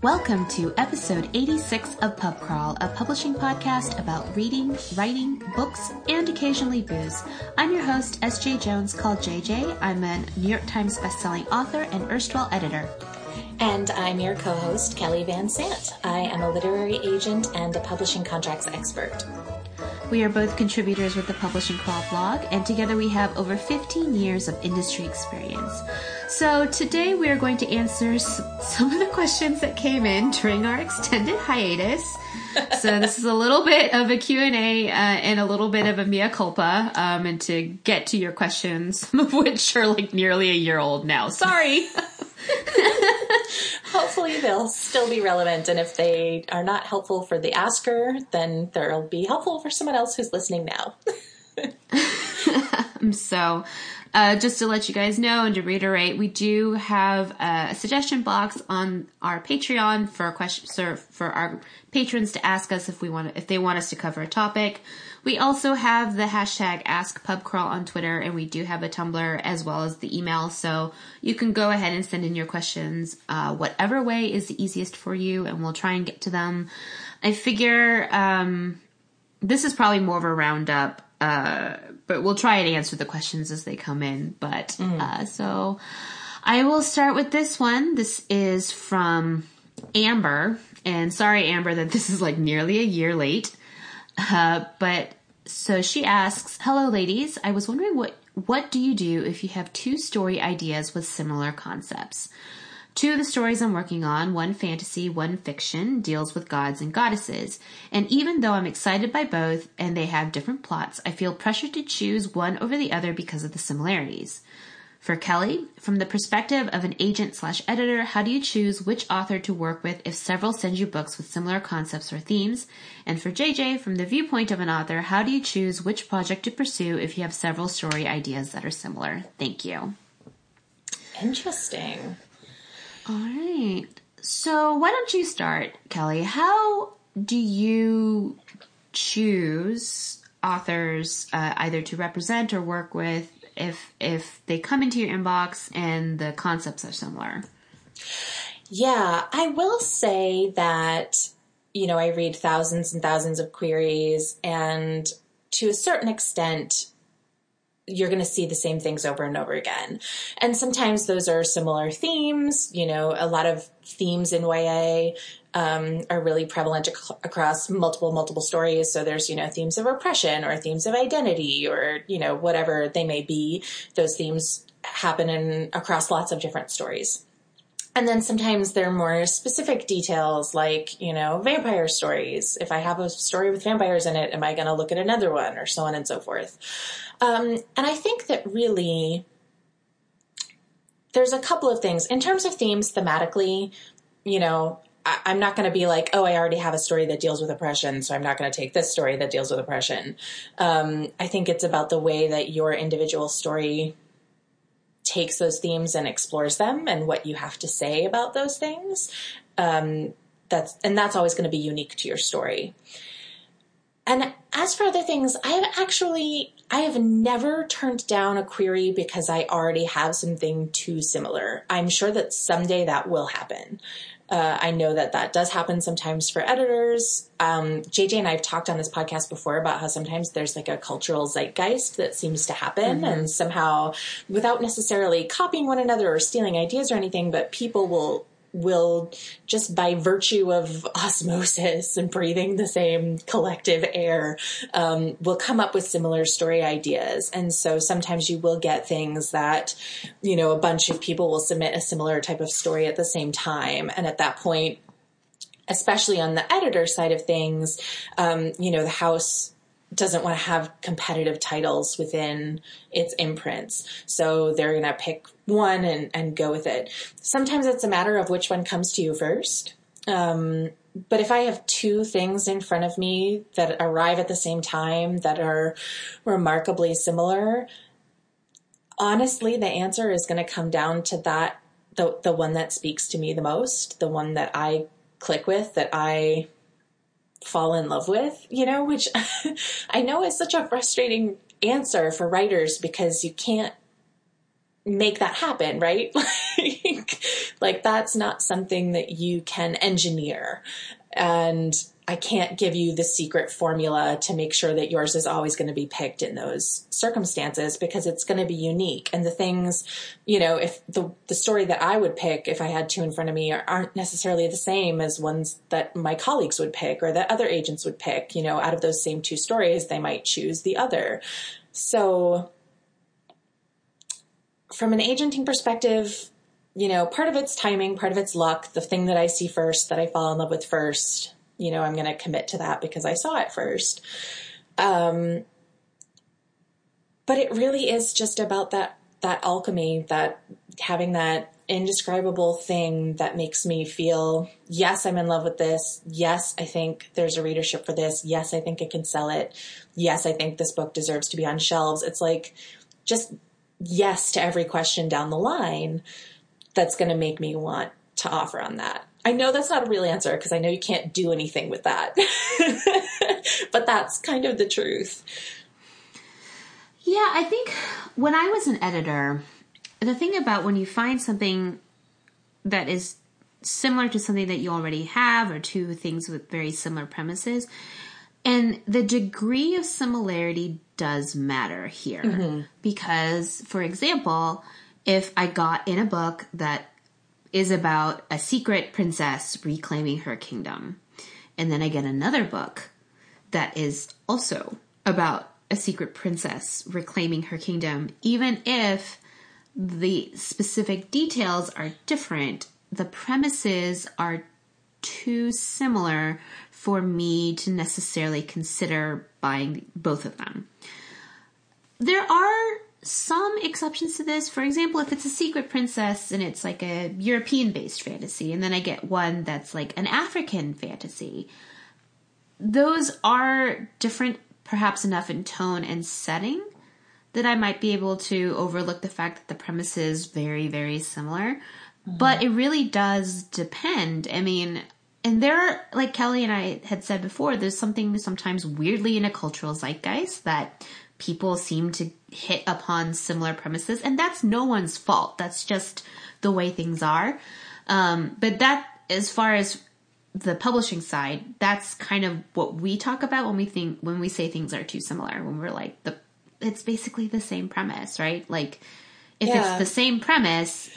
Welcome to episode 86 of Pub Crawl, a publishing podcast about reading, writing, books, and occasionally booze. I'm your host, S. Jae-Jones, called JJ. I'm a New York Times bestselling author and erstwhile editor. And I'm your co host, Kelly Van Sant. I am a literary agent and a publishing contracts expert. We are both contributors with the Publishing Crawl blog, and together we have over 15 years of industry experience. So today we are going to answer some of the questions that came in during our extended hiatus. so this is a little bit of a Q&A uh, and a little bit of a mea culpa um, and to get to your questions, some of which are like nearly a year old now. Sorry. Hopefully they'll still be relevant, and if they are not helpful for the asker, then they'll be helpful for someone else who's listening now. so, uh, just to let you guys know and to reiterate, we do have a suggestion box on our Patreon for questions for our patrons to ask us if we want if they want us to cover a topic. We also have the hashtag AskPubCrawl on Twitter, and we do have a Tumblr as well as the email. So you can go ahead and send in your questions, uh, whatever way is the easiest for you, and we'll try and get to them. I figure um, this is probably more of a roundup, uh, but we'll try and answer the questions as they come in. But mm. uh, so I will start with this one. This is from Amber, and sorry, Amber, that this is like nearly a year late. Uh, but so she asks, "Hello, ladies. I was wondering what what do you do if you have two story ideas with similar concepts? Two of the stories I'm working on, one fantasy, one fiction, deals with gods and goddesses. And even though I'm excited by both and they have different plots, I feel pressured to choose one over the other because of the similarities. For Kelly, from the perspective of an agent slash editor, how do you choose which author to work with if several send you books with similar concepts or themes? And for JJ, from the viewpoint of an author, how do you choose which project to pursue if you have several story ideas that are similar? Thank you. Interesting. All right. So why don't you start, Kelly? How do you choose authors uh, either to represent or work with if if they come into your inbox and the concepts are similar? Yeah, I will say that you know, I read thousands and thousands of queries and to a certain extent you're going to see the same things over and over again. And sometimes those are similar themes. You know, a lot of themes in YA um, are really prevalent ac- across multiple, multiple stories. So there's, you know, themes of oppression or themes of identity or, you know, whatever they may be. Those themes happen in across lots of different stories. And then sometimes there are more specific details like, you know, vampire stories. If I have a story with vampires in it, am I going to look at another one or so on and so forth? Um, and I think that really there's a couple of things in terms of themes thematically, you know, I, am not going to be like, oh, I already have a story that deals with oppression, so I'm not going to take this story that deals with oppression. Um, I think it's about the way that your individual story takes those themes and explores them and what you have to say about those things. Um, that's and that's always going to be unique to your story. And as for other things, I have actually I have never turned down a query because I already have something too similar. I'm sure that someday that will happen. Uh, I know that that does happen sometimes for editors. Um, JJ and I have talked on this podcast before about how sometimes there's like a cultural zeitgeist that seems to happen, mm-hmm. and somehow, without necessarily copying one another or stealing ideas or anything, but people will will just by virtue of osmosis and breathing the same collective air um, will come up with similar story ideas. And so sometimes you will get things that you know a bunch of people will submit a similar type of story at the same time. And at that point especially on the editor side of things um, you know the house doesn't want to have competitive titles within its imprints. So they're going to pick one and, and go with it. Sometimes it's a matter of which one comes to you first. Um, but if I have two things in front of me that arrive at the same time that are remarkably similar, honestly, the answer is going to come down to that the the one that speaks to me the most, the one that I click with, that I fall in love with, you know, which I know is such a frustrating answer for writers because you can't make that happen, right? like, like that's not something that you can engineer. And I can't give you the secret formula to make sure that yours is always going to be picked in those circumstances because it's going to be unique. And the things, you know, if the, the story that I would pick if I had two in front of me aren't necessarily the same as ones that my colleagues would pick or that other agents would pick, you know, out of those same two stories, they might choose the other. So from an agenting perspective, you know, part of it's timing, part of it's luck, the thing that I see first, that I fall in love with first, you know, I'm going to commit to that because I saw it first. Um, but it really is just about that, that alchemy, that having that indescribable thing that makes me feel, yes, I'm in love with this. Yes, I think there's a readership for this. Yes, I think I can sell it. Yes, I think this book deserves to be on shelves. It's like just yes to every question down the line that's going to make me want to offer on that. I know that's not a real answer because I know you can't do anything with that. but that's kind of the truth. Yeah, I think when I was an editor, the thing about when you find something that is similar to something that you already have or two things with very similar premises, and the degree of similarity does matter here. Mm-hmm. Because, for example, if I got in a book that is about a secret princess reclaiming her kingdom. And then I get another book that is also about a secret princess reclaiming her kingdom. Even if the specific details are different, the premises are too similar for me to necessarily consider buying both of them. There are some exceptions to this. For example, if it's a secret princess and it's like a European based fantasy, and then I get one that's like an African fantasy, those are different, perhaps enough in tone and setting that I might be able to overlook the fact that the premise is very, very similar. Mm-hmm. But it really does depend. I mean, and there are, like Kelly and I had said before, there's something sometimes weirdly in a cultural zeitgeist that people seem to hit upon similar premises, and that's no one's fault. That's just the way things are. Um, but that, as far as the publishing side, that's kind of what we talk about when we think when we say things are too similar. When we're like the, it's basically the same premise, right? Like, if yeah. it's the same premise,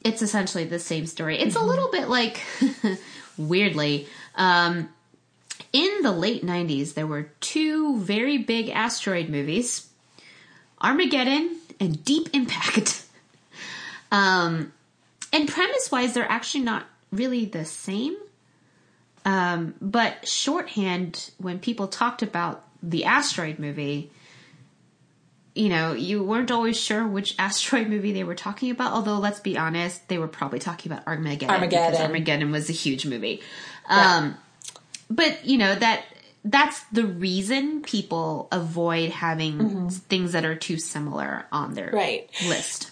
it's essentially the same story. It's mm-hmm. a little bit like, weirdly, um, in the late 90s, there were two very big asteroid movies Armageddon and Deep Impact. um, and premise wise, they're actually not really the same. Um, but shorthand, when people talked about the asteroid movie, you know, you weren't always sure which asteroid movie they were talking about. Although, let's be honest, they were probably talking about Armageddon. Armageddon. Because Armageddon was a huge movie. Um, yeah but you know that that's the reason people avoid having mm-hmm. things that are too similar on their right. list.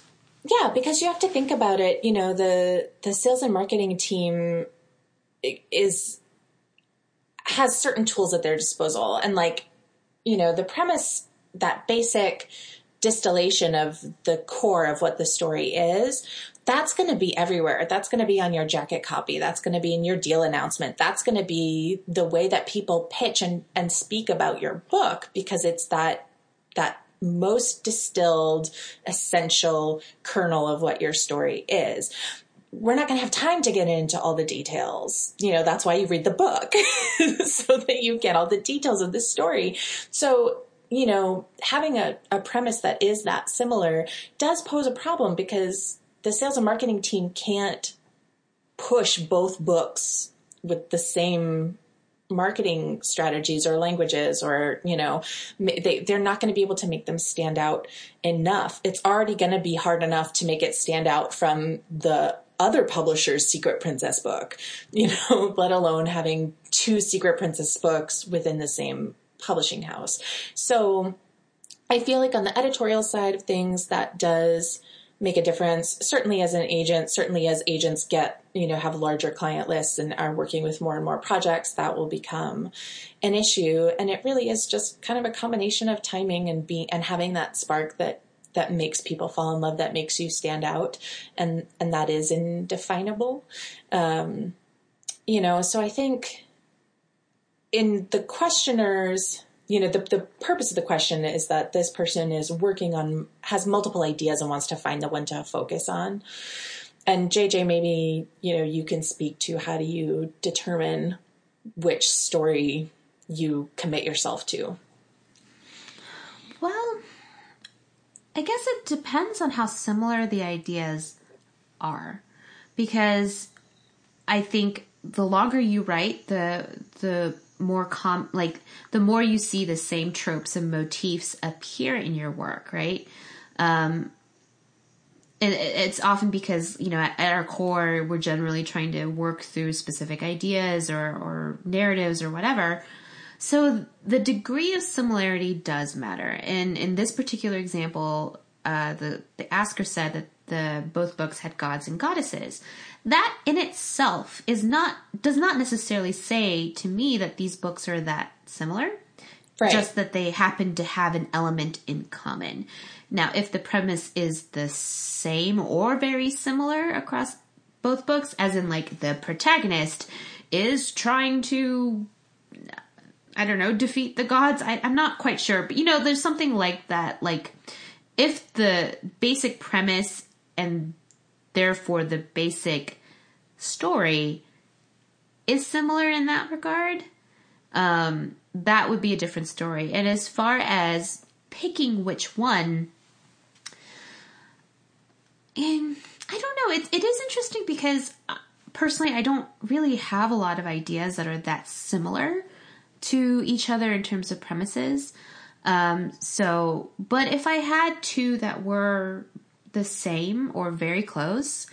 Yeah, because you have to think about it. You know, the the sales and marketing team is has certain tools at their disposal, and like you know, the premise that basic distillation of the core of what the story is that's going to be everywhere. That's going to be on your jacket copy. That's going to be in your deal announcement. That's going to be the way that people pitch and, and speak about your book because it's that, that most distilled, essential kernel of what your story is. We're not going to have time to get into all the details. You know, that's why you read the book so that you get all the details of the story. So you know, having a, a premise that is that similar does pose a problem because the sales and marketing team can't push both books with the same marketing strategies or languages or you know they, they're not going to be able to make them stand out enough. It's already going to be hard enough to make it stand out from the other publisher's secret princess book you know let alone having two secret princess books within the same publishing house. So i feel like on the editorial side of things that does make a difference. Certainly as an agent, certainly as agents get, you know, have larger client lists and are working with more and more projects, that will become an issue. And it really is just kind of a combination of timing and being, and having that spark that that makes people fall in love, that makes you stand out, and and that is indefinable. Um, you know, so I think in the questioners you know the, the purpose of the question is that this person is working on has multiple ideas and wants to find the one to focus on. And jj maybe you know you can speak to how do you determine which story you commit yourself to. Well i guess it depends on how similar the ideas are. Because i think the longer you write the the more com like the more you see the same tropes and motifs appear in your work, right? Um, and it's often because you know at, our core we're generally trying to work through specific ideas or, or narratives or whatever. So the degree of similarity does matter. And in this particular example, uh, the the asker said that the both books had gods and goddesses. That in itself is not does not necessarily say to me that these books are that similar. Right. Just that they happen to have an element in common. Now, if the premise is the same or very similar across both books, as in like the protagonist is trying to I don't know, defeat the gods. I, am not quite sure, but you know, there's something like that. Like, if the basic premise and therefore the basic story is similar in that regard, um, that would be a different story. And as far as picking which one, and I don't know, it, it is interesting because uh, personally, I don't really have a lot of ideas that are that similar to each other in terms of premises. Um, so, but if I had two that were the same or very close,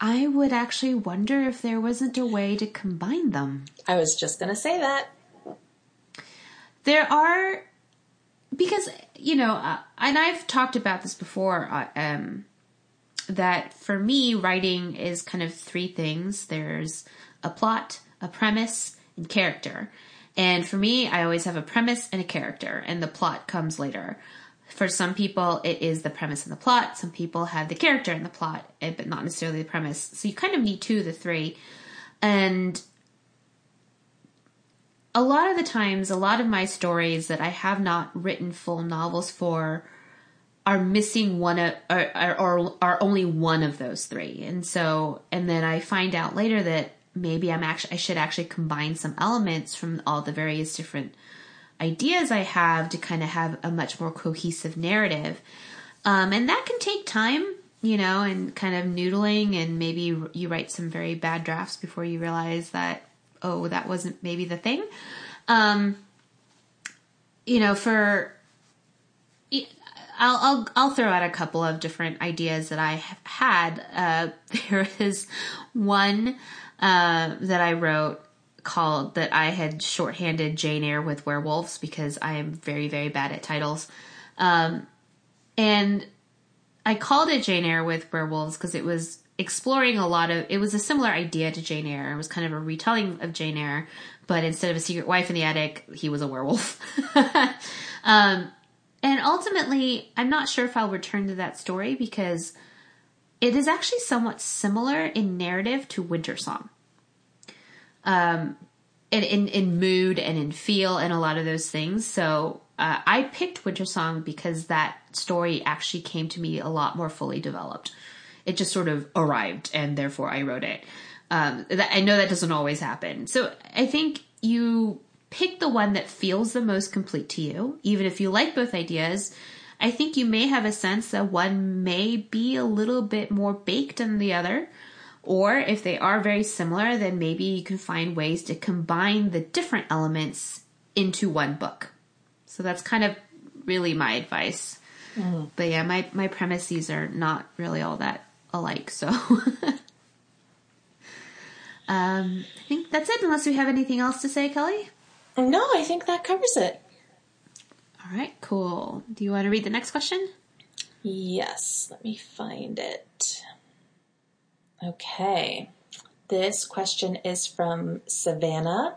I would actually wonder if there wasn't a way to combine them. I was just going to say that. There are, because, you know, uh, and I've talked about this before, uh, um, that for me, writing is kind of three things there's a plot, a premise, and character. And for me, I always have a premise and a character, and the plot comes later. For some people, it is the premise and the plot. Some people have the character and the plot, eh, but not necessarily the premise. So you kind of need two of the three. And a lot of the times, a lot of my stories that I have not written full novels for are missing one of, or, or, are only one of those three. And so, and then I find out later that maybe I'm actually, I should actually combine some elements from all the various different ideas I have to kind of have a much more cohesive narrative. Um, and that can take time, you know, and kind of noodling, and maybe you write some very bad drafts before you realize that, oh, that wasn't maybe the thing. Um, you know, for I'll, I'll, I'll throw out a couple of different ideas that I have had. Uh, there is one uh, that I wrote called that I had shorthanded Jane Eyre with werewolves because I am very, very bad at titles. Um, and I called it Jane Eyre with werewolves because it was exploring a lot of, it was a similar idea to Jane Eyre. It was kind of a retelling of Jane Eyre, but instead of a secret wife in the attic, he was a werewolf. um, and ultimately, I'm not sure if I'll return to that story because it is actually somewhat similar in narrative to Wintersong um, in, in, in mood and in feel and a lot of those things. So uh, I picked Wintersong because that story actually came to me a lot more fully developed. It just sort of arrived, and therefore I wrote it. Um, that, I know that doesn't always happen. So I think you pick the one that feels the most complete to you, even if you like both ideas. I think you may have a sense that one may be a little bit more baked than the other. Or if they are very similar, then maybe you can find ways to combine the different elements into one book. So that's kind of really my advice. Mm. But yeah, my, my premises are not really all that alike. So um, I think that's it, unless we have anything else to say, Kelly. No, I think that covers it. All right, cool. Do you want to read the next question? Yes, let me find it. Okay. This question is from Savannah,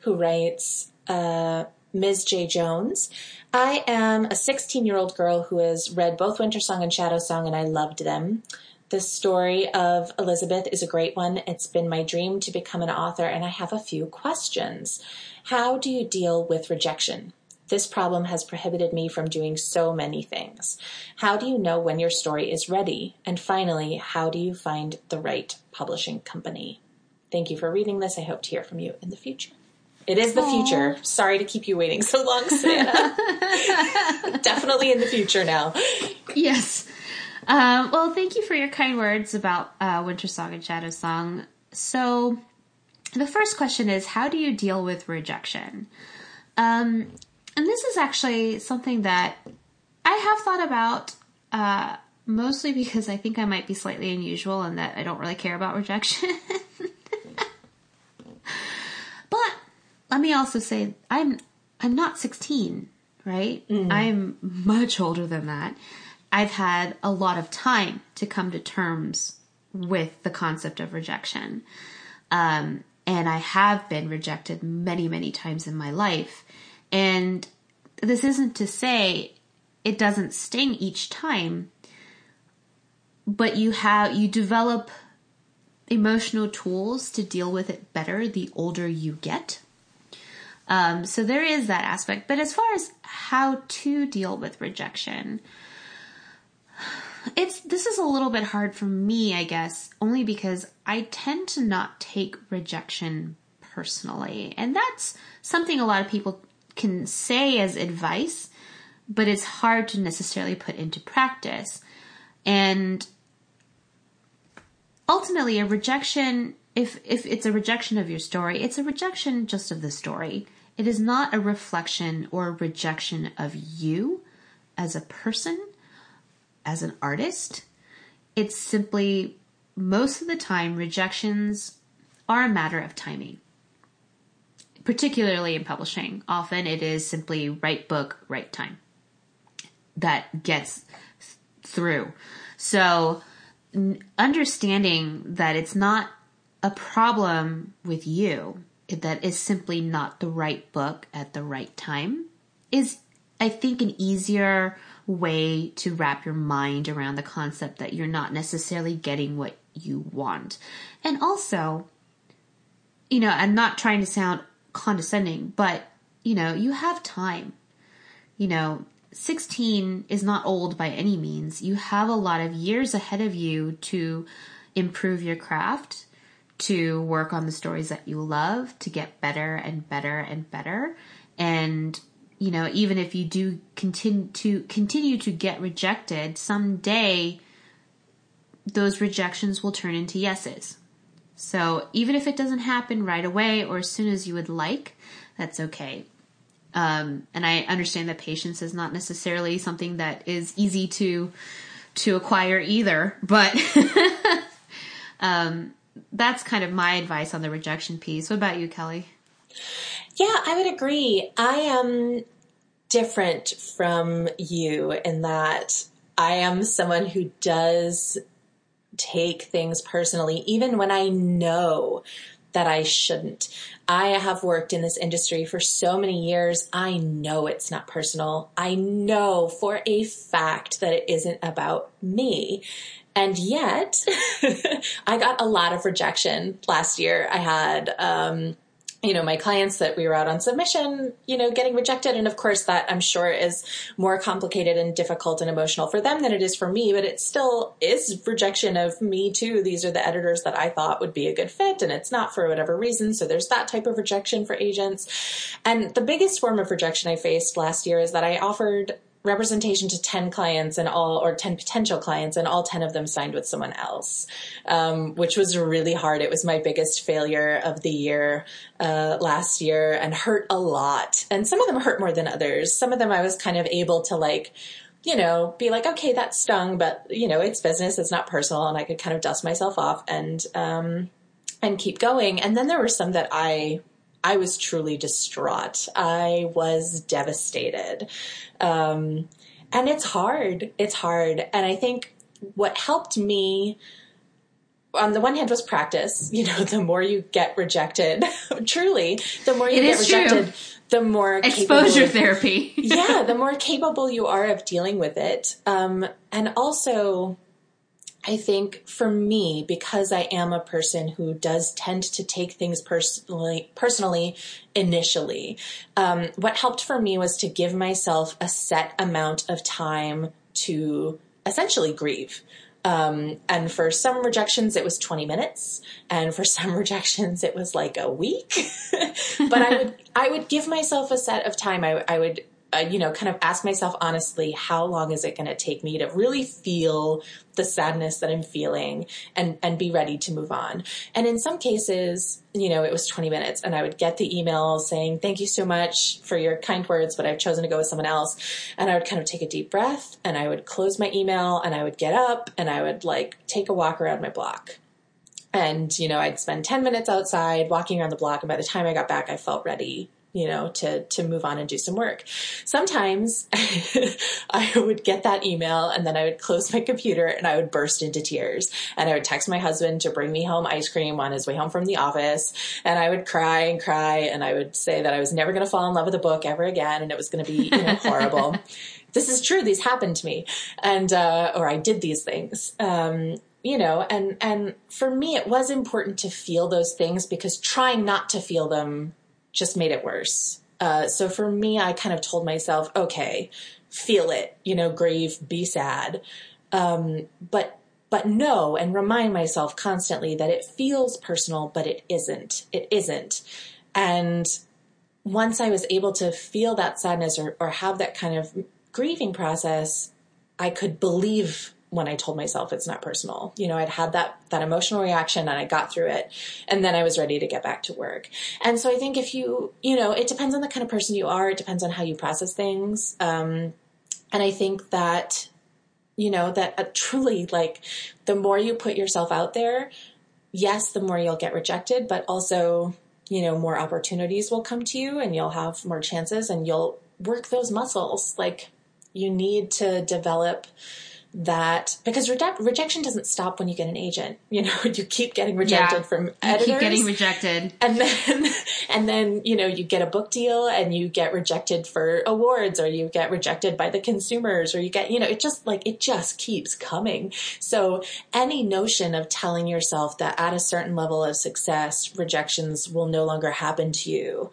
who writes uh, Ms. Jae-Jones. I am a 16 year old girl who has read both Wintersong and Shadowsong, and I loved them. The story of Elizabeth is a great one. It's been my dream to become an author, and I have a few questions. How do you deal with rejection? This problem has prohibited me from doing so many things. How do you know when your story is ready? And finally, how do you find the right publishing company? Thank you for reading this. I hope to hear from you in the future. It is the Aww. future. Sorry to keep you waiting so long, Savannah. Definitely in the future now. Yes. Um, well, thank you for your kind words about uh, Wintersong and Shadowsong. So, the first question is How do you deal with rejection? Um, and this is actually something that I have thought about uh, mostly because I think I might be slightly unusual and that I don't really care about rejection. but let me also say I'm I'm not 16, right? Mm. I'm much older than that. I've had a lot of time to come to terms with the concept of rejection. Um, and I have been rejected many, many times in my life. And this isn't to say it doesn't sting each time, but you have, you develop emotional tools to deal with it better the older you get. Um, so there is that aspect. But as far as how to deal with rejection, it's this is a little bit hard for me, I guess, only because I tend to not take rejection personally. And that's something a lot of people can say as advice, but it's hard to necessarily put into practice. And ultimately a rejection if if it's a rejection of your story, it's a rejection just of the story. It is not a reflection or a rejection of you as a person as an artist. It's simply, most of the time, rejections are a matter of timing. Particularly in publishing. Often it is simply right book, right time that gets th- through. So, understanding that it's not a problem with you, that is simply not the right book at the right time, is, I think, an easier way to wrap your mind around the concept that you're not necessarily getting what you want. And also, you know, I'm not trying to sound condescending, but, you know, you have time. You know, 16 is not old by any means. You have a lot of years ahead of you to improve your craft, to work on the stories that you love, to get better and better and better. And you know, even if you do continue to continue to get rejected, someday those rejections will turn into yeses. So even if it doesn't happen right away or as soon as you would like, that's okay. Um, and I understand that patience is not necessarily something that is easy to to acquire either, but um, that's kind of my advice on the rejection piece. What about you, Kelly? Yeah, I would agree. I am different from you in that I am someone who does take things personally, even when I know that I shouldn't. I have worked in this industry for so many years. I know it's not personal. I know for a fact that it isn't about me. And yet, I got a lot of rejection last year. I had, um, you know, my clients that we were out on submission, you know, getting rejected. And of course, that I'm sure is more complicated and difficult and emotional for them than it is for me, but it still is rejection of me too. These are the editors that I thought would be a good fit, and it's not for whatever reason. So there's that type of rejection for agents. And the biggest form of rejection I faced last year is that I offered representation to 10 clients and all, or 10 potential clients, and all 10 of them signed with someone else, um, which was really hard. It was my biggest failure of the year uh, last year and hurt a lot. And some of them hurt more than others. Some of them I was kind of able to like, you know, be like, okay, that stung, but you know, it's business, it's not personal, and I could kind of dust myself off and um, and keep going. And then there were some that I I was truly distraught. I was devastated. Um, and it's hard. It's hard. And I think what helped me on the one hand was practice. You know, the more you get rejected, truly, the more you it get rejected, true. the more exposure capable- therapy. yeah, the more capable you are of dealing with it. Um, and also, I think for me, because I am a person who does tend to take things personally, personally initially, um, what helped for me was to give myself a set amount of time to essentially grieve. Um, and for some rejections, it was 20 minutes. And for some rejections, it was like a week. but I would, I would give myself a set of time. I, I would, uh, you know, kind of ask myself honestly, how long is it going to take me to really feel the sadness that I'm feeling and, and be ready to move on? And in some cases, you know, it was 20 minutes and I would get the email saying, thank you so much for your kind words, but I've chosen to go with someone else. And I would kind of take a deep breath and I would close my email and I would get up and I would like take a walk around my block. And, you know, I'd spend 10 minutes outside walking around the block. And by the time I got back, I felt ready you know, to, to move on and do some work. Sometimes I would get that email and then I would close my computer and I would burst into tears and I would text my husband to bring me home ice cream on his way home from the office and I would cry and cry and I would say that I was never going to fall in love with a book ever again and it was going to be, you know, horrible. this is true. These happened to me and, uh, or I did these things. Um, you know, and, and for me, it was important to feel those things because trying not to feel them just made it worse. Uh, so for me, I kind of told myself, okay, feel it, you know, grieve, be sad. Um, but, but know and remind myself constantly that it feels personal, but it isn't. It isn't. And once I was able to feel that sadness or, or have that kind of grieving process, I could believe when I told myself it's not personal. You know, I'd had that, that emotional reaction and I got through it and then I was ready to get back to work. And so I think if you, you know, it depends on the kind of person you are. It depends on how you process things. Um, and I think that, you know, that uh, truly like the more you put yourself out there, yes, the more you'll get rejected, but also, you know, more opportunities will come to you and you'll have more chances and you'll work those muscles. Like you need to develop that because reje- rejection doesn't stop when you get an agent. You know, you keep getting rejected Yeah. from You keep getting rejected. and then, and then, you know, you get a book deal and you get rejected for awards or you get rejected by the consumers or you get, you know, it just like, it just keeps coming. So any notion of telling yourself that at a certain level of success, rejections will no longer happen to you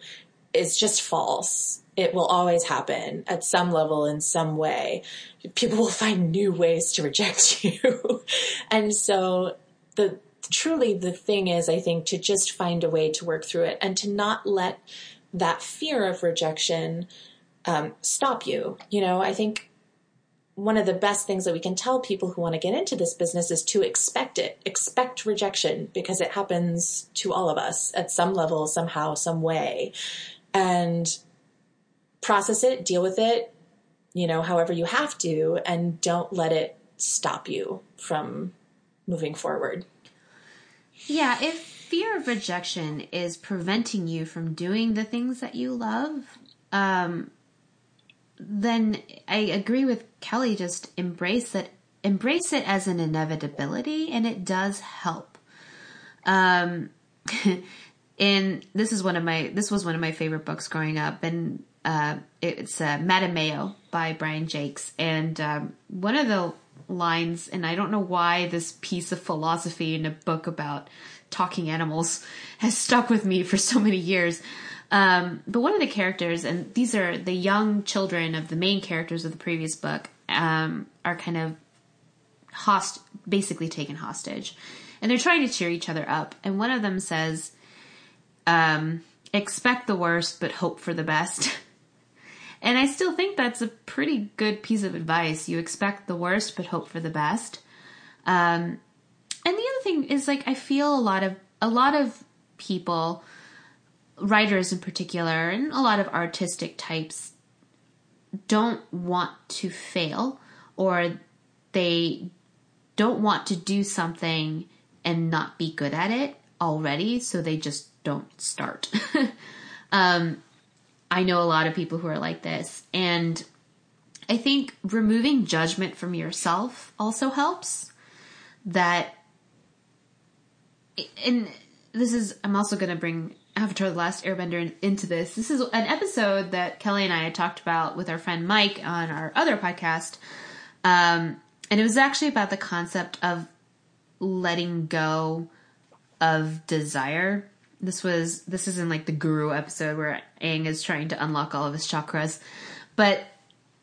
is just false. It will always happen at some level in some way. People will find new ways to reject you. and so the truly the thing is, I think, to just find a way to work through it and to not let that fear of rejection um, stop you. You know, I think one of the best things that we can tell people who want to get into this business is to expect it. Expect rejection because it happens to all of us at some level, somehow, some way. And process it, deal with it, you know, however you have to, and don't let it stop you from moving forward. Yeah, if fear of rejection is preventing you from doing the things that you love, um, then I agree with Kelly. Just embrace it. Embrace it as an inevitability, and it does help. Um, and this is one of my this was one of my favorite books growing up, and uh, it's uh, Mattimeo by Brian Jacques, and um, one of the lines, and I don't know why this piece of philosophy in a book about talking animals has stuck with me for so many years. Um, but one of the characters, and these are the young children of the main characters of the previous book, um, are kind of host basically taken hostage, and they're trying to cheer each other up. And one of them says, um, "Expect the worst, but hope for the best." And I still think that's a pretty good piece of advice. You expect the worst, but hope for the best. Um, and the other thing is like I feel a lot of a lot of people, writers in particular, and a lot of artistic types don't want to fail or they don't want to do something and not be good at it already, so they just don't start. um, I know a lot of people who are like this. And I think removing judgment from yourself also helps. That, and this is, I'm also going to bring Avatar: The Last Airbender into this. This is an episode that Kelly and I had talked about with our friend Mike on our other podcast, um, and it was actually about the concept of letting go of desire. This was this is in like the Guru episode where Aang is trying to unlock all of his chakras, but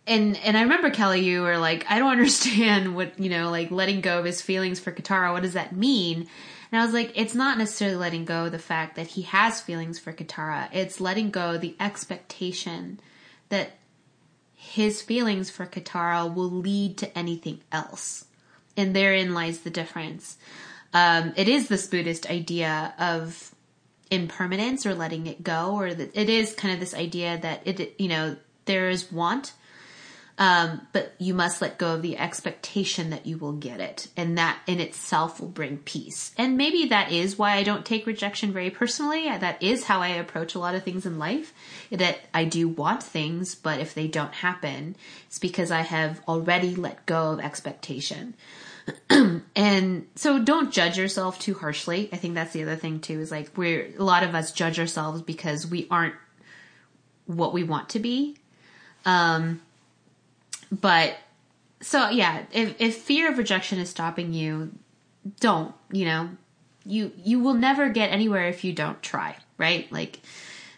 and and I remember Kelly, you were like, I don't understand what you know, like letting go of his feelings for Katara. What does that mean? And I was like, it's not necessarily letting go the fact that he has feelings for Katara. It's letting go the expectation that his feelings for Katara will lead to anything else. And therein lies the difference. Um, it is this Buddhist idea of impermanence or letting it go, or it is kind of this idea that it, you know, there is want, um, but you must let go of the expectation that you will get it. And that in itself will bring peace. And maybe that is why I don't take rejection very personally. That is how I approach a lot of things in life. That I do want things, but if they don't happen, it's because I have already let go of expectation. and so don't judge yourself too harshly. I think that's the other thing too, is like we're, a lot of us judge ourselves because we aren't what we want to be. Um, but so yeah, if if fear of rejection is stopping you, don't, you know, you you will never get anywhere if you don't try, right? Like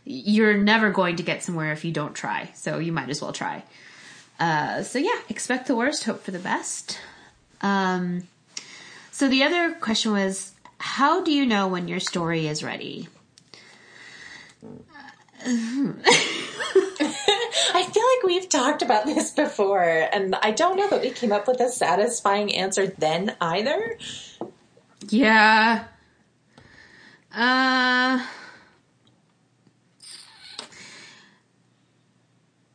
you're never going to get somewhere if you don't try. So you might as well try. Uh, so yeah, expect the worst, hope for the best. Um, so the other question was, how do you know when your story is ready? I feel like we've talked about this before, and I don't know that we came up with a satisfying answer then either. Yeah. Uh.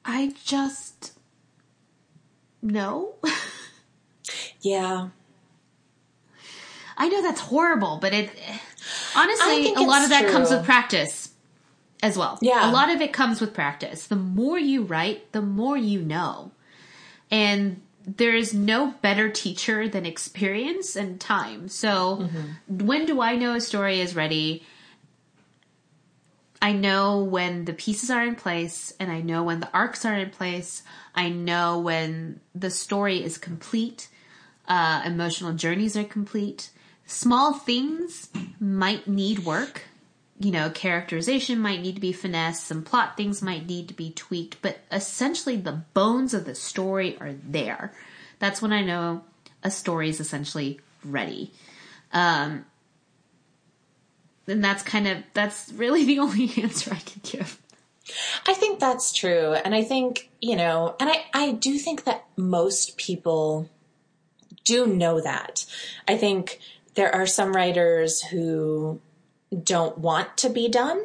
I just. No. yeah. I know that's horrible, but it. Honestly, a lot of that true. comes with practice as well. Yeah. A lot of it comes with practice. The more you write, the more you know. And there is no better teacher than experience and time. So mm-hmm. when do I know a story is ready? I know when the pieces are in place and I know when the arcs are in place. I know when the story is complete, uh, emotional journeys are complete. Small things might need work you know, characterization might need to be finessed, some plot things might need to be tweaked, but essentially the bones of the story are there. That's when I know a story is essentially ready. Um, and that's kind of, that's really the only answer I can give. I think that's true. And I think, you know, and I, I do think that most people do know that. I think there are some writers who don't want to be done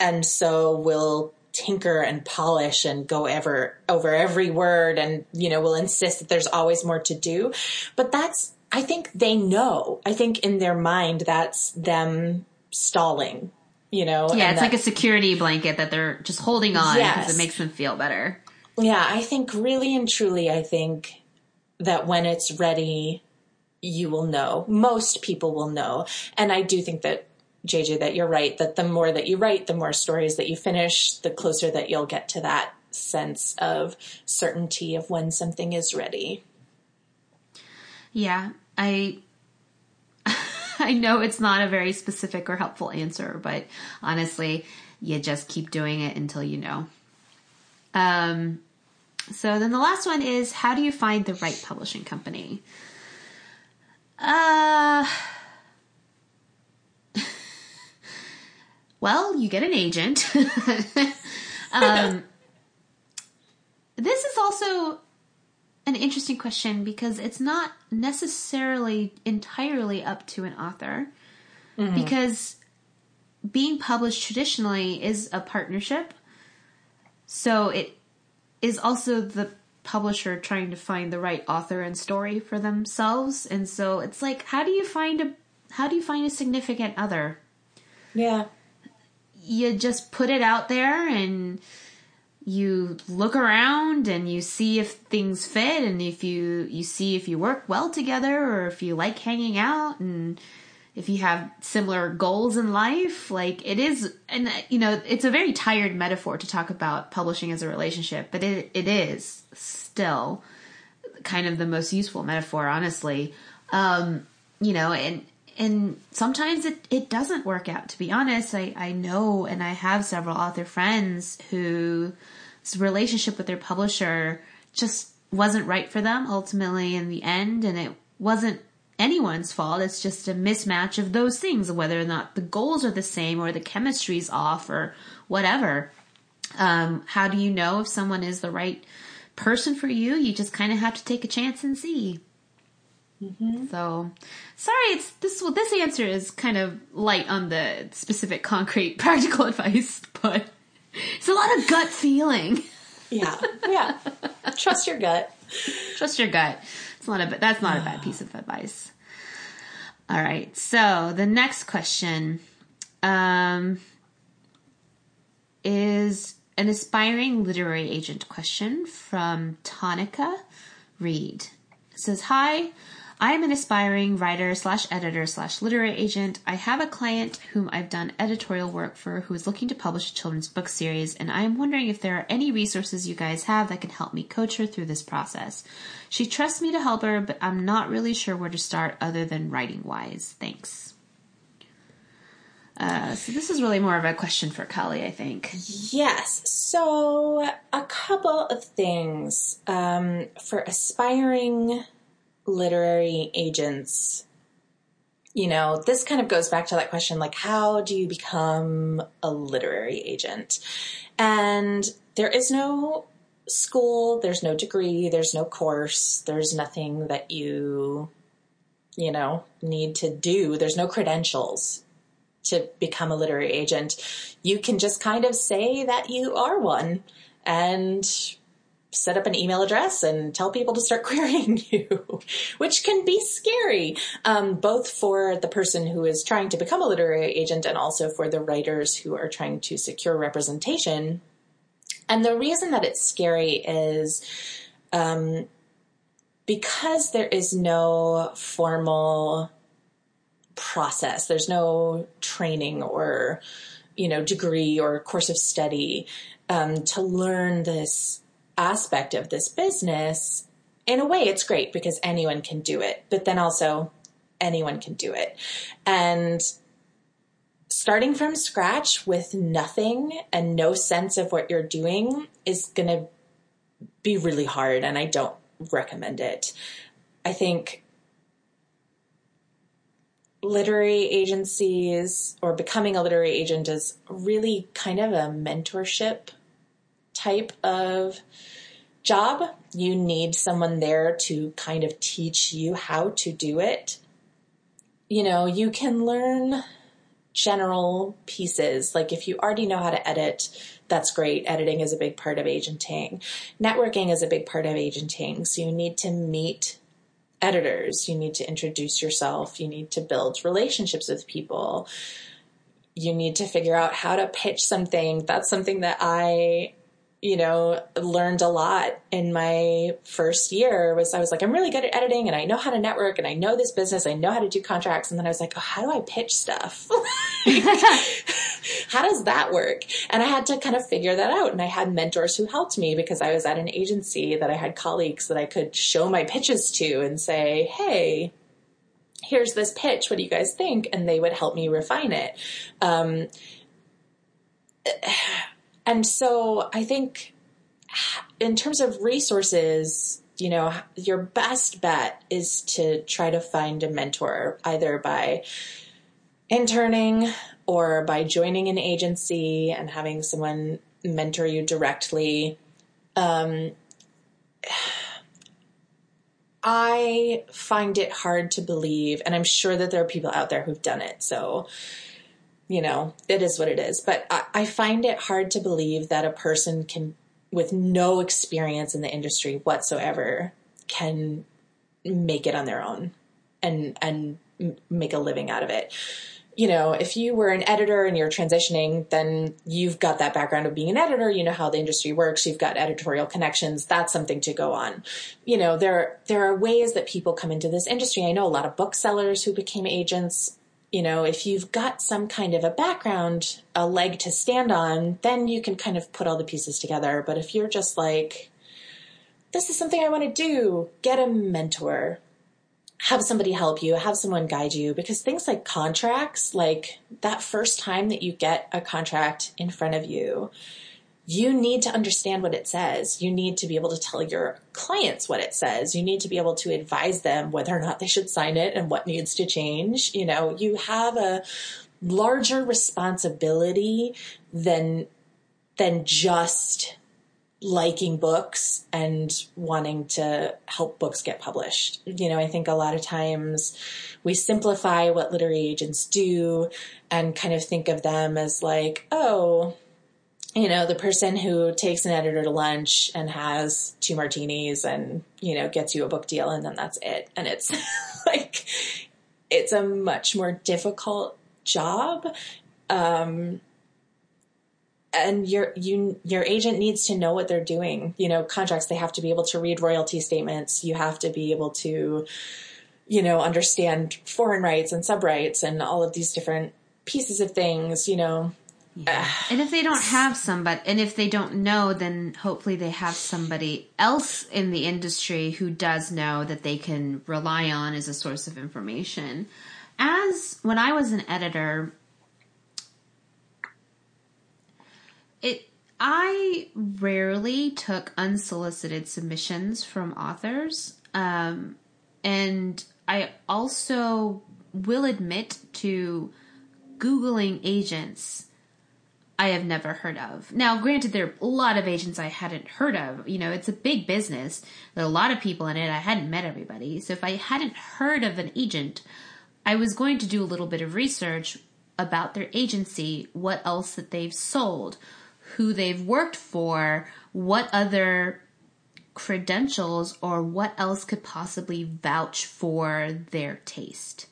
and so will tinker and polish and go ever over every word and you know will insist that there's always more to do but that's i think they know i think in their mind that's them stalling you know yeah it's that, like a security blanket that they're just holding on yes. because it makes them feel better yeah i think really and truly i think that when it's ready you will know most people will know and i do think that JJ, that you're right, that the more that you write, the more stories that you finish, the closer that you'll get to that sense of certainty of when something is ready. Yeah, I I know it's not a very specific or helpful answer, but honestly, you just keep doing it until you know. Um so then the last one is how do you find the right publishing company? Uh Well, you get an agent. um, this is also an interesting question because it's not necessarily entirely up to an author mm-hmm. because being published traditionally is a partnership. So it is also the publisher trying to find the right author and story for themselves. And so it's like how do you find a how do you find a significant other? Yeah you just put it out there and you look around and you see if things fit and if you you see if you work well together or if you like hanging out and if you have similar goals in life, like it is, and you know, it's a very tired metaphor to talk about publishing as a relationship, but it, it is still kind of the most useful metaphor, honestly. Um, you know, and, and sometimes it, it doesn't work out, to be honest. I, I know, and I have several author friends whose relationship with their publisher just wasn't right for them ultimately in the end, and it wasn't anyone's fault. It's just a mismatch of those things, whether or not the goals are the same or the chemistry's off or whatever. Um, how do you know if someone is the right person for you? You just kind of have to take a chance and see. Mm-hmm. So, sorry, it's this. Well, this answer is kind of light on the specific, concrete, practical advice, but it's a lot of gut feeling. Yeah, yeah. Trust your gut. Trust your gut. It's not a that's not a bad piece of advice. All right. So the next question um, is an aspiring literary agent question from Tonica Reed. It says, "Hi, I am an aspiring writer slash editor slash literary agent. I have a client whom I've done editorial work for who is looking to publish a children's book series, and I am wondering if there are any resources you guys have that can help me coach her through this process. She trusts me to help her, but I'm not really sure where to start other than writing wise. Thanks. Uh, so this is really more of a question for Kelly, I think. Yes. So a couple of things um, for aspiring literary agents, you know, this kind of goes back to that question like, how do you become a literary agent? And there is no school, there's no degree, there's no course, there's nothing that you, you know, need to do. There's no credentials to become a literary agent. You can just kind of say that you are one and set up an email address and tell people to start querying you, which can be scary, um, both for the person who is trying to become a literary agent and also for the writers who are trying to secure representation. And the reason that it's scary is um, because there is no formal process, there's no training or you know degree or course of study um, to learn this aspect of this business, in a way, it's great because anyone can do it, but then also anyone can do it. And starting from scratch with nothing and no sense of what you're doing is going to be really hard, and I don't recommend it. I think literary agencies or becoming a literary agent is really kind of a mentorship type of job. You need someone there to kind of teach you how to do it. You know, you can learn general pieces. Like if you already know how to edit, that's great. Editing is a big part of agenting. Networking is a big part of agenting. So you need to meet editors. You need to introduce yourself. You need to build relationships with people. You need to figure out how to pitch something. That's something that I you know, learned a lot in my first year was I was like, I'm really good at editing and I know how to network and I know this business. I know how to do contracts. And then I was like, oh, how do I pitch stuff? how does that work? And I had to kind of figure that out. And I had mentors who helped me because I was at an agency that I had colleagues that I could show my pitches to and say, Hey, here's this pitch. What do you guys think? And they would help me refine it. Um, and so I think in terms of resources, you know, your best bet is to try to find a mentor either by interning or by joining an agency and having someone mentor you directly. Um, I find it hard to believe, and I'm sure that there are people out there who've done it. So you know, it is what it is. But I, I find it hard to believe that a person can, with no experience in the industry whatsoever, can make it on their own and and make a living out of it. You know, if you were an editor and you're transitioning, then you've got that background of being an editor. You know how the industry works. You've got editorial connections. That's something to go on. You know, there there are ways that people come into this industry. I know a lot of booksellers who became agents you know, if you've got some kind of a background, a leg to stand on, then you can kind of put all the pieces together. But if you're just like, this is something I want to do, get a mentor. Have somebody help you, have someone guide you, because things like contracts, like that first time that you get a contract in front of you, you need to understand what it says. You need to be able to tell your clients what it says. You need to be able to advise them whether or not they should sign it and what needs to change. You know, you have a larger responsibility than than just liking books and wanting to help books get published. You know, I think a lot of times we simplify what literary agents do and kind of think of them as like, oh, you know, the person who takes an editor to lunch and has two martinis and, you know, gets you a book deal and then that's it. And it's like, it's a much more difficult job. Um, and your you your agent needs to know what they're doing. You know, contracts they have to be able to read royalty statements. You have to be able to, you know, understand foreign rights and sub rights and all of these different pieces of things. You know, yeah. and if they don't have somebody, and if they don't know, then hopefully they have somebody else in the industry who does know that they can rely on as a source of information. As when I was an editor, it I rarely took unsolicited submissions from authors, um, and I also will admit to googling agents I have never heard of. Now, granted, there are a lot of agents I hadn't heard of. You know, it's a big business. There are a lot of people in it. I hadn't met everybody. So if I hadn't heard of an agent, I was going to do a little bit of research about their agency, what else that they've sold, who they've worked for, what other credentials or what else could possibly vouch for their taste.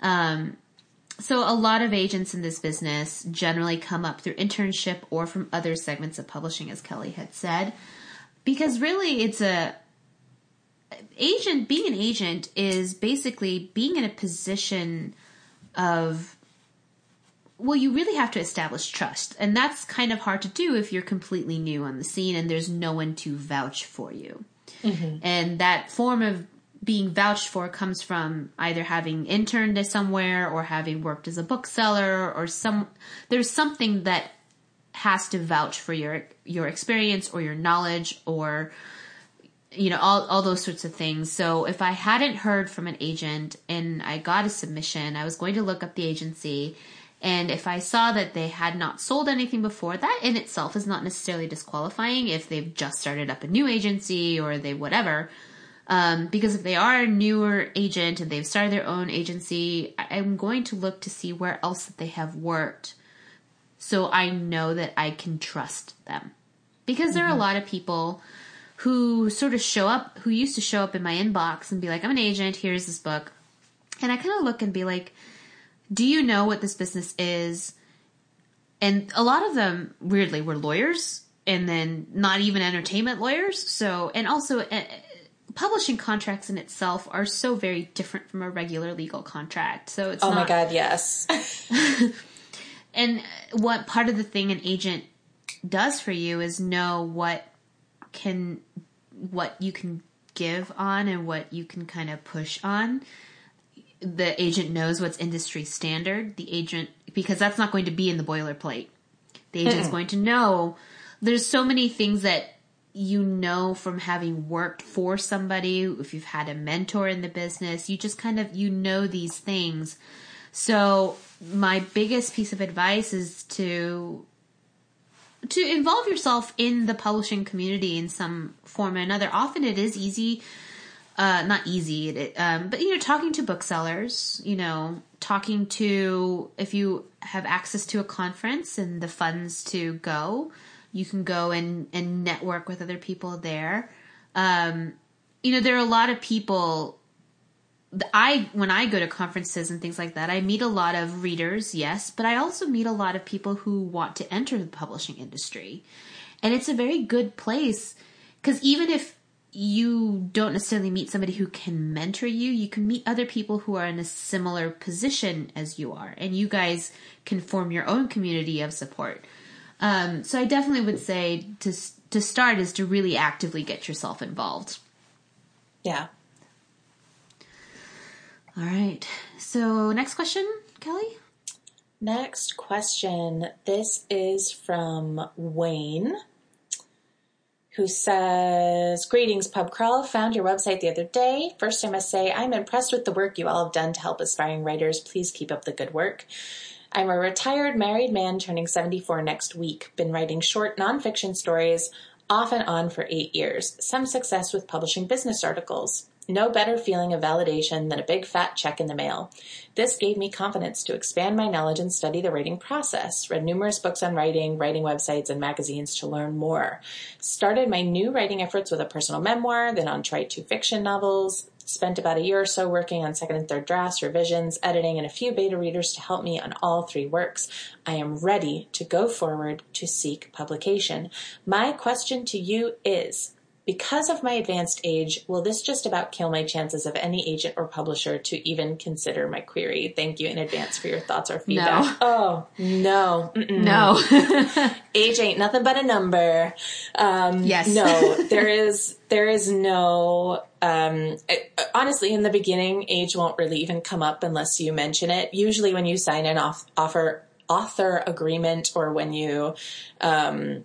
Um, so a lot of agents in this business generally come up through internship or from other segments of publishing, as Kelly had said, because really it's a agent. Being an agent is basically being in a position of well, you really have to establish trust, and that's kind of hard to do if you're completely new on the scene and there's no one to vouch for you. Mm-hmm. And that form of being vouched for comes from either having interned somewhere or having worked as a bookseller or some there's something that has to vouch for your your experience or your knowledge or you know all all those sorts of things. So if I hadn't heard from an agent and I got a submission, I was going to look up the agency and if I saw that they had not sold anything before, that in itself is not necessarily disqualifying if they've just started up a new agency or they whatever. Um, because if they are a newer agent and they've started their own agency, I'm going to look to see where else that they have worked so I know that I can trust them. Because there mm-hmm. are a mm-hmm. lot of people who sort of show up, who used to show up in my inbox and be like, I'm an agent, here's this book. And I kind of look and be like, do you know what this business is? And a lot of them, weirdly, were lawyers and then not even entertainment lawyers. So, and also, uh, publishing contracts in itself are so very different from a regular legal contract. So it's oh not, my god, yes. and what part of the thing an agent does for you is know what can what you can give on and what you can kind of push on the agent knows what's industry standard. The agent, because that's not going to be in the boilerplate. The agent's going to know there's so many things that you know from having worked for somebody, if you've had a mentor in the business, you just kind of, you know these things. So my biggest piece of advice is to to involve yourself in the publishing community in some form or another. Often it is easy uh, not easy, it, um, but you know, talking to booksellers, you know, talking to if you have access to a conference and the funds to go, you can go and and network with other people there. Um, you know, there are a lot of people. I when I go to conferences and things like that, I meet a lot of readers, yes, but I also meet a lot of people who want to enter the publishing industry, and it's a very good place because even if you don't necessarily meet somebody who can mentor you. You can meet other people who are in a similar position as you are, and you guys can form your own community of support. Um, so I definitely would say to to start is to really actively get yourself involved. Yeah. All right. So next question, Kelly. Next question. This is from Wayne who says, Greetings, Pub Crawl. Found your website the other day. First, I must say, I'm impressed with the work you all have done to help aspiring writers. Please keep up the good work. I'm a retired married man turning 74 next week. Been writing short nonfiction stories off and on for eight years. Some success with publishing business articles. No better feeling of validation than a big fat check in the mail. This gave me confidence to expand my knowledge and study the writing process. Read numerous books on writing, writing websites, and magazines to learn more. Started my new writing efforts with a personal memoir, then on Try Two fiction novels. Spent about a year or so working on second and third drafts, revisions, editing, and a few beta readers to help me on all three works. I am ready to go forward to seek publication. My question to you is, because of my advanced age, will this just about kill my chances of any agent or publisher to even consider my query? Thank you in advance for your thoughts or feedback. No. Oh, no. Mm-mm. No. Age ain't nothing but a number. Um, Yes. no, there is, there is no, um, it- honestly, in the beginning, age won't really even come up unless you mention it. Usually when you sign an off, offer, author agreement or when you, um,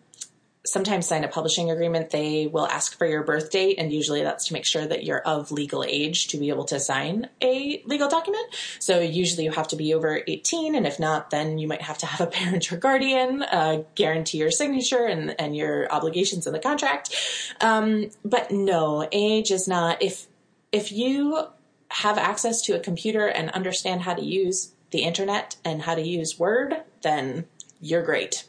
sometimes sign a publishing agreement, they will ask for your birth date, and usually that's to make sure that you're of legal age to be able to sign a legal document. So usually you have to be over 18, and if not, then you might have to have a parent or guardian uh, guarantee your signature and, and your obligations in the contract. Um, but no, age is not. If if you have access to a computer and understand how to use the internet and how to use Word, then you're great.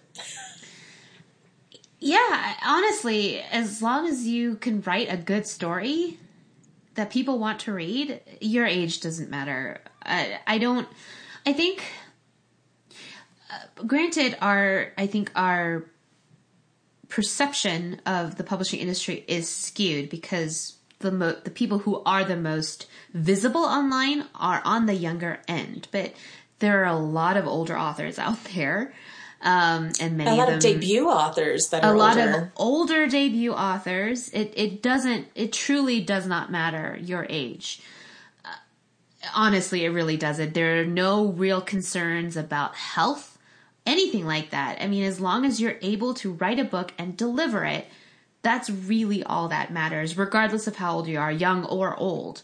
Yeah, honestly, as long as you can write a good story that people want to read, your age doesn't matter. I, I don't. I think. Uh, granted, our I think our perception of the publishing industry is skewed because the mo- the people who are the most visible online are on the younger end, but there are a lot of older authors out there, um, and many A lot of of debut authors that a are lot older. of older debut authors. It it doesn't. It truly does not matter your age. Uh, honestly, it really doesn't. There are no real concerns about health, anything like that. I mean, as long as you're able to write a book and deliver it, that's really all that matters, regardless of how old you are, young or old.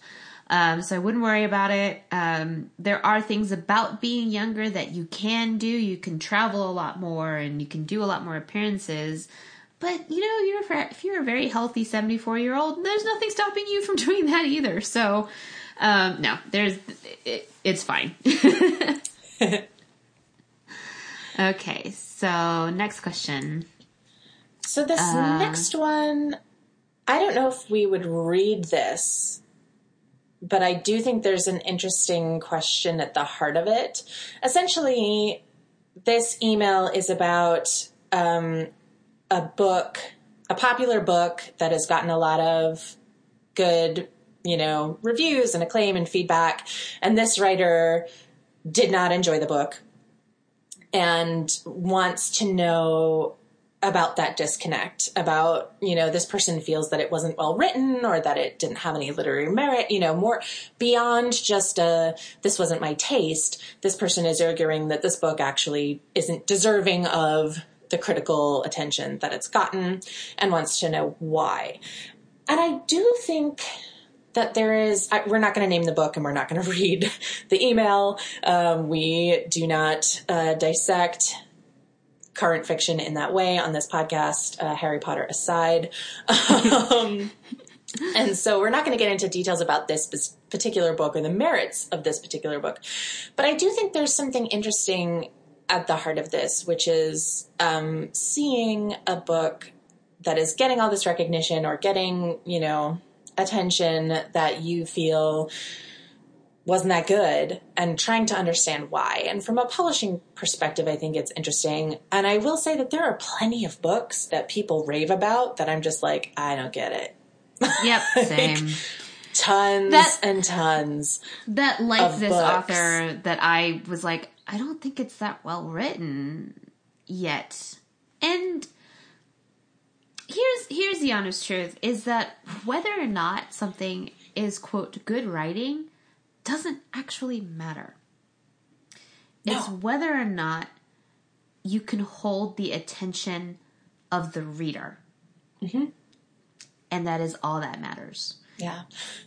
Um, so I wouldn't worry about it. Um, there are things about being younger that you can do. You can travel a lot more and you can do a lot more appearances. But you know, you're if you're a very healthy 74 year old, there's nothing stopping you from doing that either. So, um, no, there's it, it's fine. okay, so next question. So this next one, I don't know if we would read this, but I do think there's an interesting question at the heart of it. Essentially, this email is about um, a book, a popular book that has gotten a lot of good, you know, reviews and acclaim and feedback. And this writer did not enjoy the book and wants to know about that disconnect about you know this person feels that it wasn't well written or that it didn't have any literary merit you know more beyond just a this wasn't my taste. This person is arguing that this book actually isn't deserving of the critical attention that it's gotten and wants to know why. And i do think that there is I, we're not going to name the book and we're not going to read the email. Um, we do not uh, dissect current fiction in that way on this podcast, uh, Harry Potter aside. um, and so we're not going to get into details about this particular book or the merits of this particular book. But I do think there's something interesting at the heart of this, which is um, seeing a book that is getting all this recognition or getting, you know, attention that you feel wasn't that good and trying to understand why. And from a publishing perspective, I think it's interesting. And I will say that there are plenty of books that people rave about that I'm just like, I don't get it. Yep, same. tons That- and tons. that like this books. author that I was like, I don't think it's that well written yet. And here's here's the honest truth is that whether or not something is quote good writing doesn't actually matter. It's whether or not you can hold the attention of the reader. And that is all that matters. Yeah.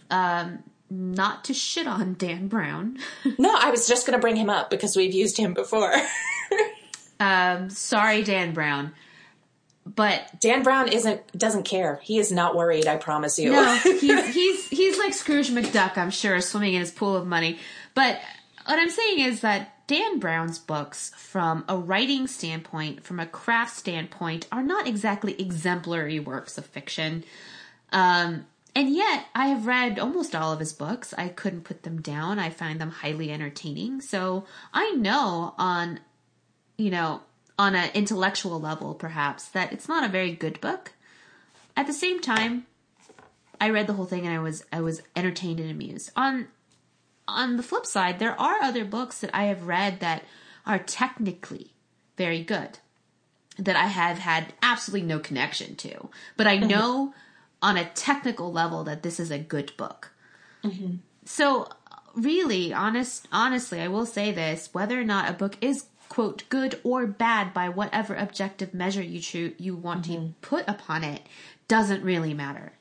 Um, Not to shit on Dan Brown. No, I was just going to bring him up because we've used him before. Um, sorry, Dan Brown, but Dan Brown isn't doesn't care. He is not worried. I promise you. no, he's he's he's like Scrooge McDuck, I'm sure, swimming in his pool of money. But what I'm saying is that Dan Brown's books, from a writing standpoint, from a craft standpoint, are not exactly exemplary works of fiction. Um, and yet, I have read almost all of his books. I couldn't put them down. I find them highly entertaining. So I know on, you know, on an intellectual level, perhaps, that it's not a very good book. At the same time, I read the whole thing and I was I was entertained and amused. On on the flip side, there are other books that I have read that are technically very good that I have had absolutely no connection to, but I mm-hmm. know on a technical level that this is a good book. Mm-hmm. So really, honest honestly, I will say this, whether or not a book is quote good or bad by whatever objective measure you choose you want to put upon it doesn't really matter.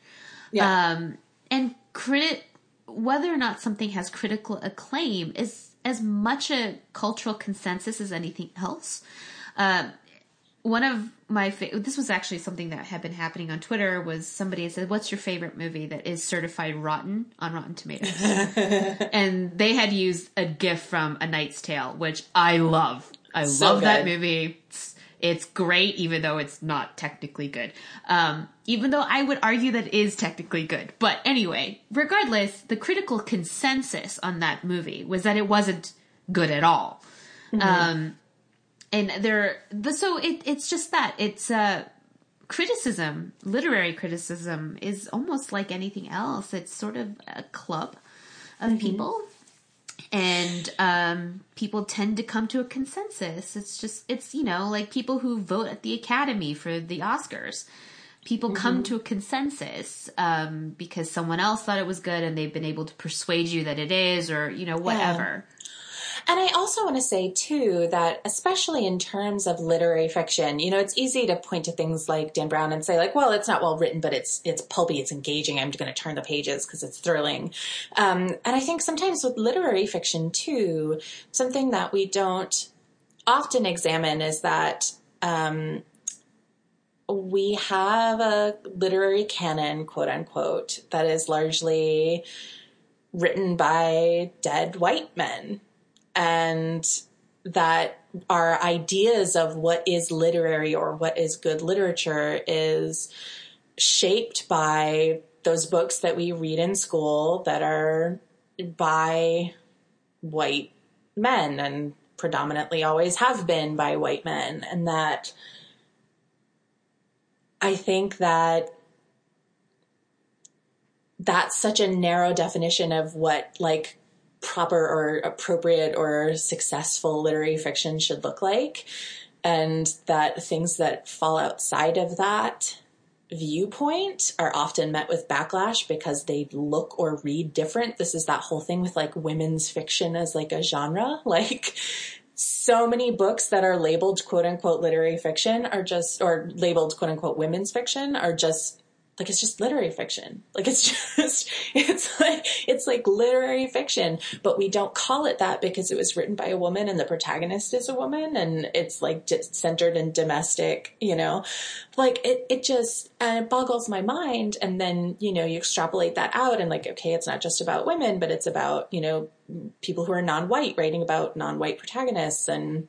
Yeah. Um, and credit whether or not something has critical acclaim is as much a cultural consensus as anything else. Um, one of my fa- this was actually something that had been happening on Twitter was somebody had said, "What's your favorite movie that is certified rotten on Rotten Tomatoes?" and they had used a GIF from A Knight's Tale, which I love. I So love that movie. It's, it's great, even though it's not technically good. Um, even though I would argue that it is technically good. But anyway, regardless, the critical consensus on that movie was that it wasn't good at all. Um, and there, the, so it, it's just that it's, uh, criticism, literary criticism is almost like anything else. It's sort of a club of people and um, people tend to come to a consensus. It's just it's you know like people who vote at the Academy for the Oscars. People come to a consensus um, because someone else thought it was good, and they've been able to persuade you that it is, or you know whatever. And I also want to say too that especially in terms of literary fiction, you know, it's easy to point to things like Dan Brown and say like, well, it's not well written, but it's it's pulpy, it's engaging. I'm going to turn the pages because it's thrilling. Um, and I think sometimes with literary fiction too, something that we don't often examine is that um, we have a literary canon, quote unquote, that is largely written by dead white men and that our ideas of what is literary or what is good literature is shaped by those books that we read in school that are by white men and predominantly always have been by white men. And that I think that that's such a narrow definition of what like proper or appropriate or successful literary fiction should look like. And that things that fall outside of that viewpoint are often met with backlash because they look or read different. This is that whole thing with like women's fiction as like a genre. Like so many books that are labeled quote unquote literary fiction are just or labeled quote unquote women's fiction are just like it's just literary fiction. Like it's just it's like it's like literary fiction. But we don't call it that because it was written by a woman and the protagonist is a woman and it's like centered in domestic you know? Like it it just and it boggles my mind and then you know you extrapolate that out and like okay it's not just about women but it's about you know people who are non-white writing about non-white protagonists and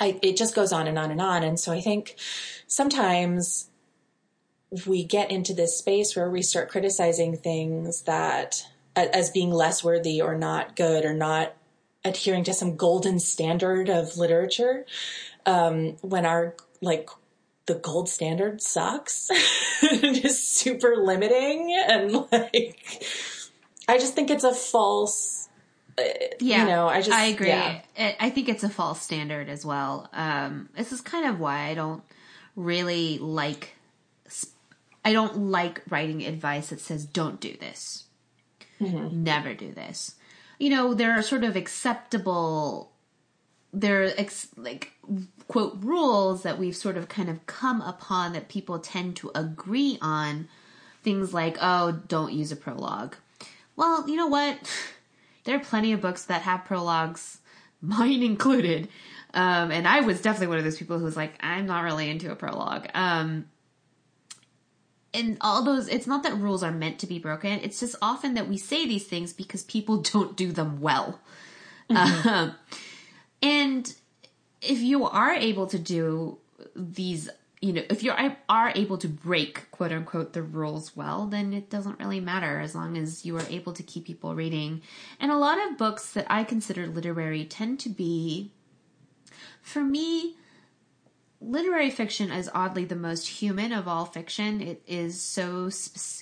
I, it just goes on and on and on. And so i think sometimes we get into this space where we start criticizing things that as being less worthy or not good or not adhering to some golden standard of literature um, when our like the gold standard sucks. just super limiting and like I just think it's a false uh, Yeah, you know, I just I agree. yeah. I I think it's a false standard as well. Um, this is kind of why I don't really like. I don't like writing advice that says "don't do this," never do this. You know, there are sort of acceptable. There are ex, like quote rules that we've sort of kind of come upon that people tend to agree on. Things like, oh, don't use a prologue. Well, you know what? There are plenty of books that have prologues, mine included. Um, and I was definitely one of those people who was like, I'm not really into a prologue. Um, and all those, it's not that rules are meant to be broken. It's just often that we say these things because people don't do them well. Um, and if you are able to do these, you know, if you are able to break quote unquote the rules well, then it doesn't really matter as long as you are able to keep people reading. And a lot of books that I consider literary tend to be, for me, literary fiction is oddly the most human of all fiction. It is so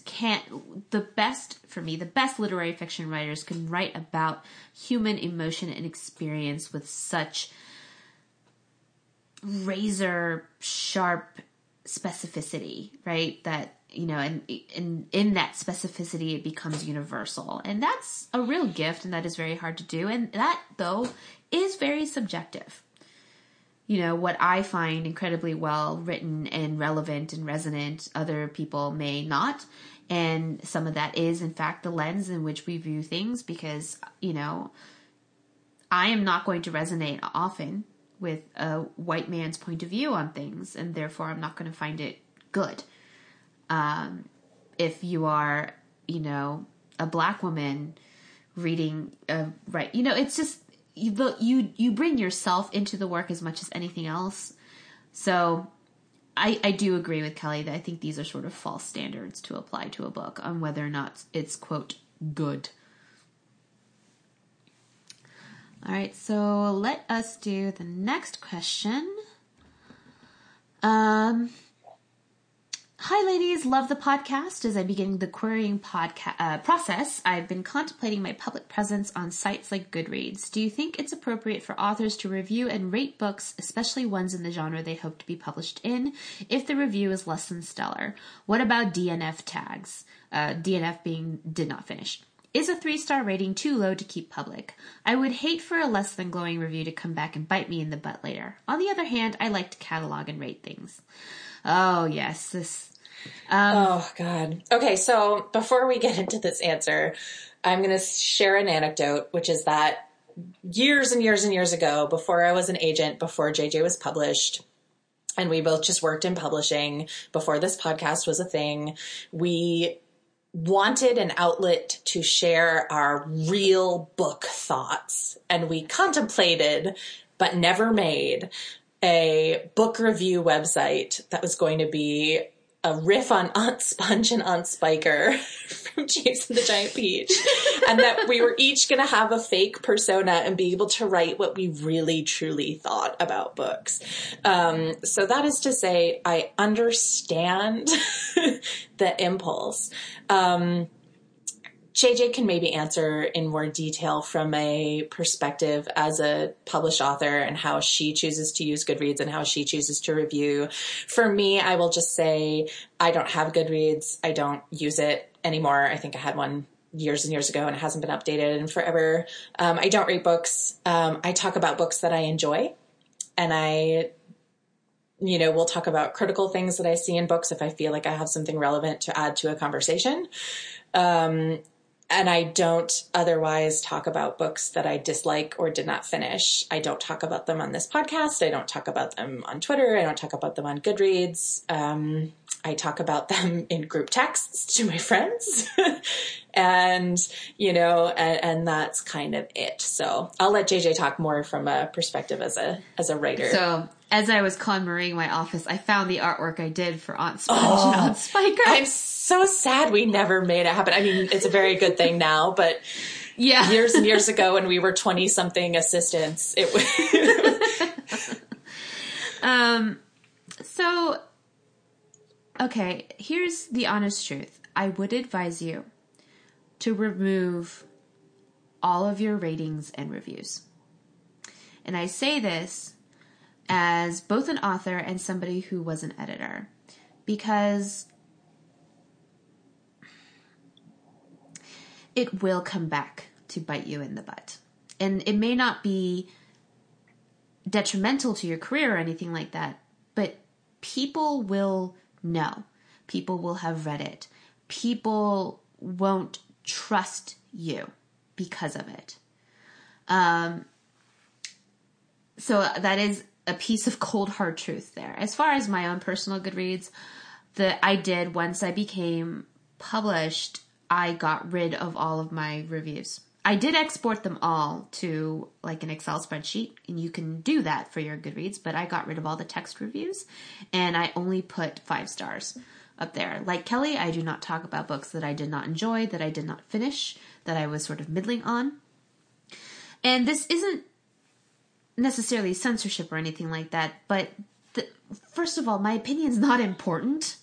can't the best for me. The best literary fiction writers can write about human emotion and experience with such razor sharp specificity, right? That you know, and in in that specificity, it becomes universal, and that's a real gift, and that is very hard to do. And that though is very subjective you know, what I find incredibly well written and relevant and resonant, other people may not. And some of that is, in fact, the lens in which we view things because, you know, I am not going to resonate often with a white man's point of view on things, and therefore I'm not going to find it good. Um, if you are, you know, a black woman reading, uh, right, you know, it's just, you you you bring yourself into the work as much as anything else. So I I do agree with Kelly that I think these are sort of false standards to apply to a book on whether or not it's quote good. All right, so let us do the next question. Um Hi, ladies. Love the podcast. As I begin the querying podcast uh, process, I've been contemplating my public presence on sites like Goodreads. Do you think it's appropriate for authors to review and rate books, especially ones in the genre they hope to be published in, if the review is less than stellar? What about DNF tags? Uh, DNF being did not finish. Is a three star rating too low to keep public? I would hate for a less than glowing review to come back and bite me in the butt later. On the other hand, I like to catalog and rate things. Oh, yes, this Um, oh God. Okay, so before we get into this answer, I'm going to share an anecdote, which is that years and years and years ago, before I was an agent, before JJ was published, and we both just worked in publishing before this podcast was a thing, we wanted an outlet to share our real book thoughts. And we contemplated, but never made, a book review website that was going to be a riff on Aunt Sponge and Aunt Spiker from James and the Giant Peach. and that we were each going to have a fake persona and be able to write what we really truly thought about books. Um, so that is to say, I understand the impulse. Um, JJ can maybe answer in more detail from a perspective as a published author and how she chooses to use Goodreads and how she chooses to review. For me, I will just say I don't have Goodreads. I don't use it anymore. I think I had one years and years ago and it hasn't been updated in forever. Um, I don't rate books. Um, I talk about books that I enjoy and I you know, we'll talk about critical things that I see in books if I feel like I have something relevant to add to a conversation. Um, and I don't otherwise talk about books that I dislike or did not finish. I don't talk about them on this podcast. I don't talk about them on Twitter. I don't talk about them on Goodreads. Um, I talk about them in group texts to my friends. and, you know, and, and, that's kind of it. So I'll let JJ talk more from a perspective as a, as a writer. So as I was KonMariing my office, I found the artwork I did for Aunt Sponge oh, and Aunt Spiker. I'm so sad we never made it happen. I mean, it's a very good thing now, but yeah, years and years ago when we were 20 something assistants, it was. um, so okay, here's the honest truth. I would advise you to remove all of your ratings and reviews. And I say this as both an author and somebody who was an editor because it will come back to bite you in the butt. And it may not be detrimental to your career or anything like that, but people will know. People will have read it. People won't trust you because of it. Um, so that is a piece of cold hard truth there. As far as my own personal Goodreads, that I did once I became published, I got rid of all of my reviews. I did export them all to like an Excel spreadsheet, and you can do that for your Goodreads, but I got rid of all the text reviews and I only put five stars up there. Like Kelly, I do not talk about books that I did not enjoy, that I did not finish, that I was sort of middling on. And this isn't necessarily censorship or anything like that, but the, first of all, my opinion is not important.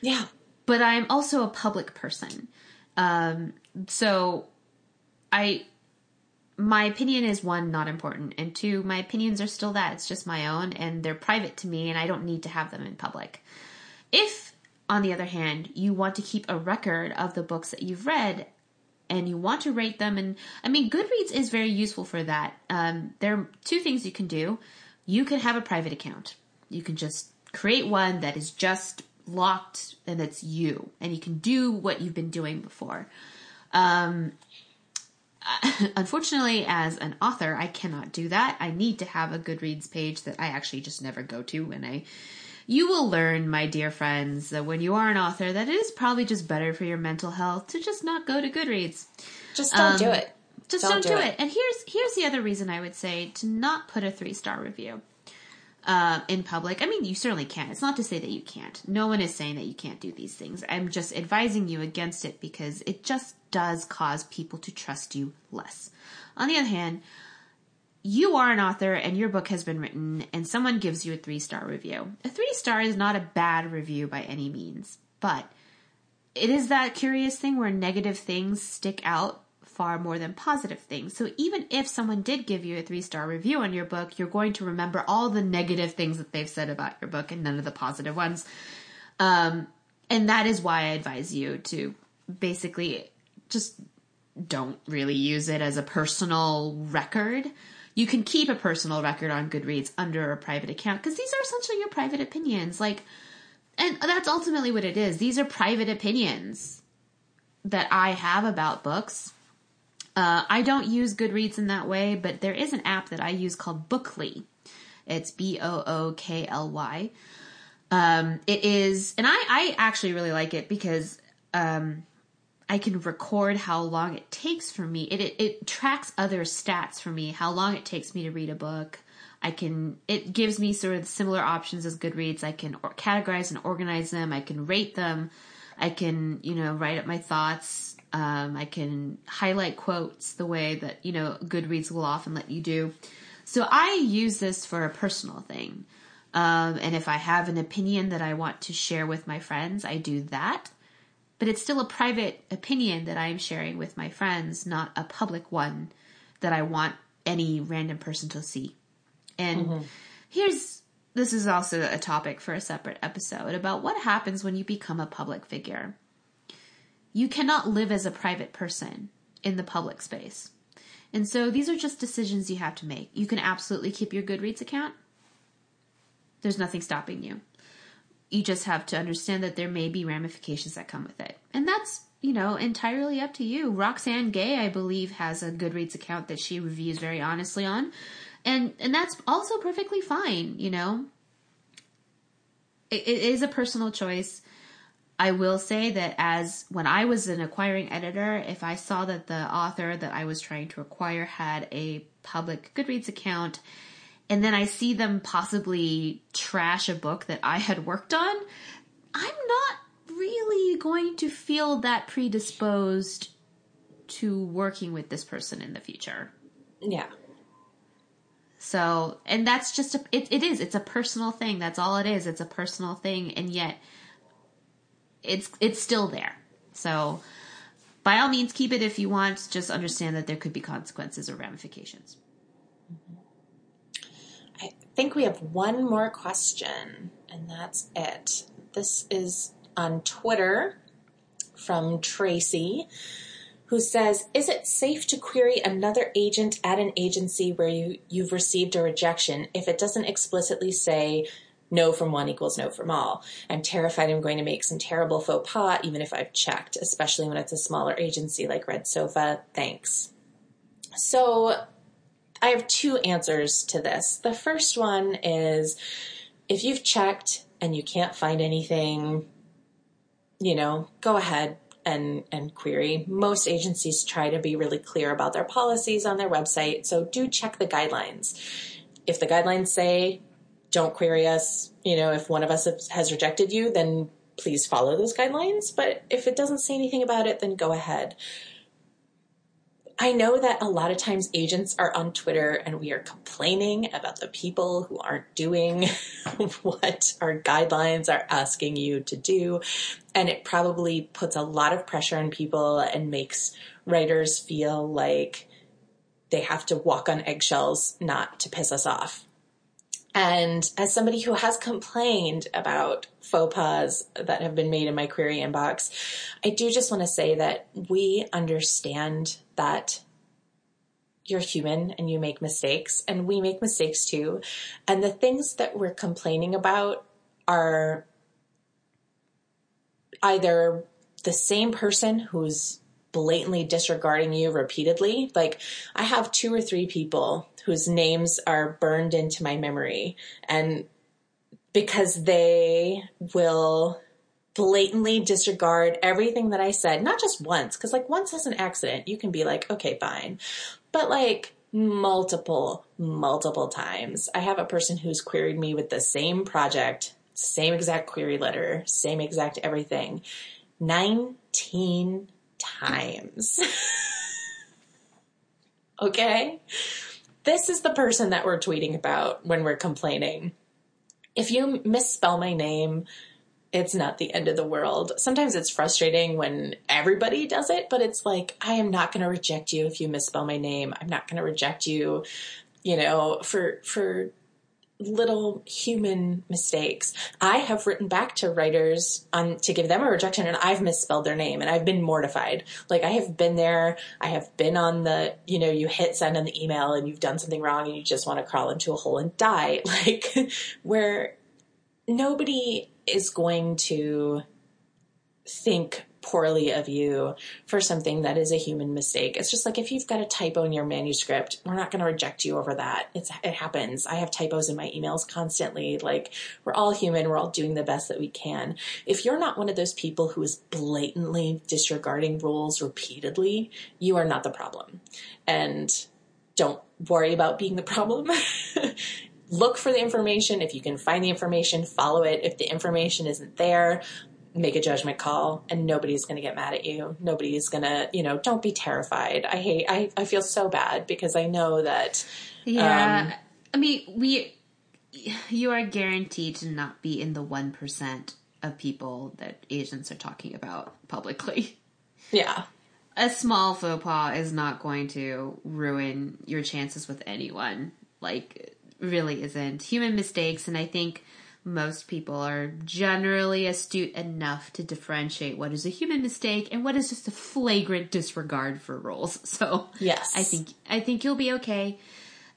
Yeah. But I'm also a public person. Um, so I my opinion is one not important and two my opinions are still that it's just my own and they're private to me and I don't need to have them in public. If on the other hand you want to keep a record of the books that you've read and you want to rate them and I mean Goodreads is very useful for that. Um, there are two things you can do. You can have a private account. You can just create one that is just locked and it's you and you can do what you've been doing before. Um, unfortunately, as an author, I cannot do that. I need to have a Goodreads page that I actually just never go to and I you will learn, my dear friends, that when you are an author, that it is probably just better for your mental health to just not go to Goodreads. Just don't um, do it. Just don't, don't do, it. it. And here's here's the other reason I would say to not put a three star review uh, in public. I mean, you certainly can. It's not to say that you can't. No one is saying that you can't do these things. I'm just advising you against it because it just does cause people to trust you less. On the other hand, you are an author and your book has been written and someone gives you a three star review. A three star is not a bad review by any means, but it is that curious thing where negative things stick out far more than positive things. So even if someone did give you a three star review on your book, you're going to remember all the negative things that they've said about your book and none of the positive ones. Um, and that is why I advise you to basically just don't really use it as a personal record. You can keep a personal record on Goodreads under a private account because these are essentially your private opinions. Like, and that's ultimately what it is. These are private opinions that I have about books uh, I don't use Goodreads in that way, but there is an app that I use called Bookly. It's B O O K L Y. Um, it is, and I, I actually really like it because um, I can record how long it takes for me. It, it, it tracks other stats for me, how long it takes me to read a book. I can, it gives me sort of similar options as Goodreads. I can categorize and organize them. I can rate them. I can, you know, write up my thoughts. Um, I can highlight quotes the way that, you know, Goodreads will often let you do. So I use this for a personal thing. Um, and if I have an opinion that I want to share with my friends, I do that. But it's still a private opinion that I am sharing with my friends, not a public one that I want any random person to see. And mm-hmm. here's this is also a topic for a separate episode about what happens when you become a public figure. You cannot live as a private person in the public space. And so these are just decisions you have to make. You can absolutely keep your Goodreads account. There's nothing stopping you. You just have to understand that there may be ramifications that come with it. And that's, you know, entirely up to you. Roxane Gay, I believe, has a Goodreads account that she reviews very honestly on. And and that's also perfectly fine, you know. it, it is a personal choice. I will say that as when I was an acquiring editor, if I saw that the author that I was trying to acquire had a public Goodreads account, and then I see them possibly trash a book that I had worked on, I'm not really going to feel that predisposed to working with this person in the future. Yeah. So, and that's just a, it, it is, it's a personal thing. That's all it is. It's a personal thing. And yet, it's it's still there. So by all means keep it if you want, just understand that there could be consequences or ramifications. Think we have one more question, and that's it. This is on Twitter from Tracy, who says, Is it safe to query another agent at an agency where you, you've received a rejection if it doesn't explicitly say no from one equals no from all? I'm terrified I'm going to make some terrible faux pas, even if I've checked, especially when it's a smaller agency like Red Sofa. Thanks. So I have two answers to this. The first one is if you've checked and you can't find anything, you know, go ahead and and query. Most agencies try to be really clear about their policies on their website, so do check the guidelines. If the guidelines say don't query us, you know, if one of us has rejected you, then please follow those guidelines, but if it doesn't say anything about it, then go ahead. I know that a lot of times agents are on Twitter and we are complaining about the people who aren't doing what our guidelines are asking you to do. And it probably puts a lot of pressure on people and makes writers feel like they have to walk on eggshells not to piss us off. And as somebody who has complained about faux pas that have been made in my query inbox, I do just want to say that we understand that you're human and you make mistakes, and we make mistakes too. And the things that we're complaining about are either the same person who's blatantly disregarding you repeatedly. Like, I have two or three people whose names are burned into my memory, and because they will blatantly disregard everything that I said, not just once, because like once as an accident, you can be like, okay, fine. But like multiple, multiple times. I have a person who's queried me with the same project, same exact query letter, same exact everything, 19 times. okay? This is the person that we're tweeting about when we're complaining. If you misspell my name, it's not the end of the world. Sometimes it's frustrating when everybody does it, but it's like, I am not going to reject you if you misspell my name. I'm not going to reject you, you know, for, for little human mistakes. I have written back to writers on to give them a rejection and I've misspelled their name and I've been mortified. Like I have been there, I have been on the, you know, you hit send on the email and you've done something wrong and you just want to crawl into a hole and die. Like where nobody is going to think poorly of you for something that is a human mistake. It's just like if you've got a typo in your manuscript, we're not going to reject you over that. It's, it happens. I have typos in my emails constantly. Like we're all human. We're all doing the best that we can. If you're not one of those people who is blatantly disregarding rules repeatedly, you are not the problem. And don't worry about being the problem. look for the information. If you can find the information, follow it. If the information isn't there, make a judgment call and nobody's going to get mad at you. Nobody's going to, you know, don't be terrified. I hate, I, I feel so bad because I know that. Yeah. Um, I mean, we, you are guaranteed to not be in the 1% of people that agents are talking about publicly. Yeah. A small faux pas is not going to ruin your chances with anyone. Like, really isn't. Human mistakes, and I think most people are generally astute enough to differentiate what is a human mistake and what is just a flagrant disregard for rules. So yes, I think I think you'll be okay.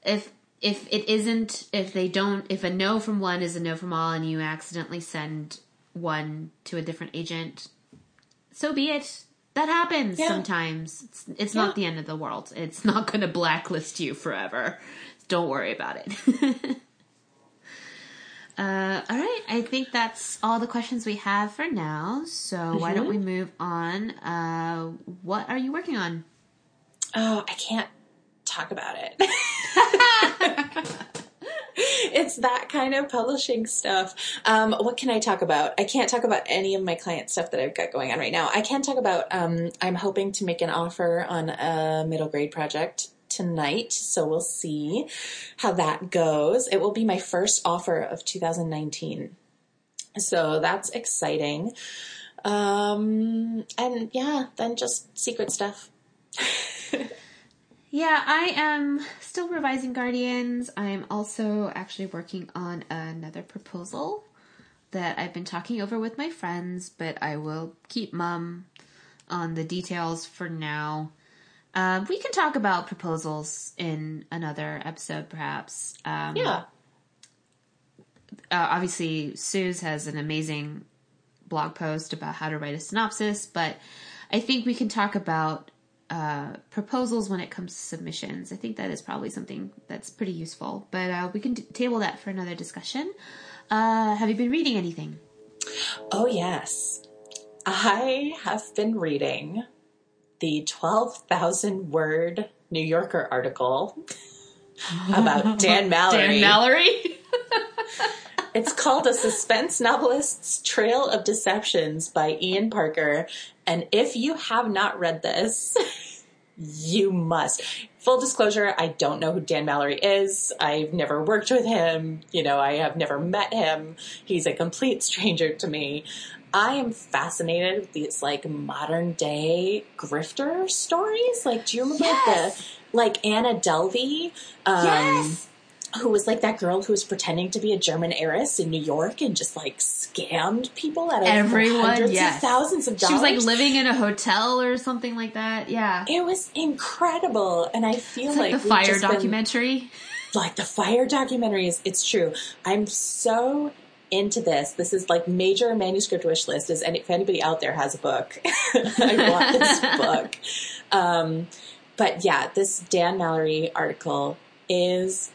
If if it isn't, if they don't, if a no from one is a no from all, and you accidentally send one to a different agent, so be it. That happens yeah. sometimes. It's, it's yeah. not the end of the world. It's not going to blacklist you forever. Don't worry about it. uh, all right, I think that's all the questions we have for now. So mm-hmm. why don't we mm-hmm. move on? Uh, what are you working on? Oh, I can't talk about it. it's that kind of publishing stuff. Um, what can I talk about? I can't talk about any of my client stuff that I've got going on right now. I can talk about. Um, I'm hoping to make an offer on a middle grade project tonight, so we'll see how that goes. It will be my first offer of 2019. So that's exciting. Um, and yeah, then just secret stuff. Yeah, I am still revising Guardians. I'm also actually working on another proposal that I've been talking over with my friends, but I will keep mum on the details for now. Um, we can talk about proposals in another episode, perhaps. Um, Yeah. uh, obviously Suze has an amazing blog post about how to write a synopsis, but I think we can talk about uh, proposals when it comes to submissions. I think that is probably something that's pretty useful, but uh, we can d- table that for another discussion. Uh, have you been reading anything? Oh, yes. I have been reading the 12,000 word New Yorker article about Dan Mallory. Dan Mallory? It's called A Suspense Novelist's Trail of Deceptions by Ian Parker. And if you have not read this, you must. Full disclosure, I don't know who Dan Mallory is. I've never worked with him. You know, I have never met him. He's a complete stranger to me. I am fascinated with these like modern day grifter stories. Like, do you remember Yes. the like Anna Delvey? Um, yes! who was like that girl who was pretending to be a German heiress in New York and just like scammed people out of Everyone, hundreds yes. of thousands of dollars. She was like living in a hotel or something like that. Yeah. It was incredible, and I feel like, like, the fire just been- documentary. like the Fyre documentaries. It's true. I'm so into this. This is like major manuscript wish list. Is any, if anybody out there has a book, I want this book. Um, but yeah, this Dan Mallory article is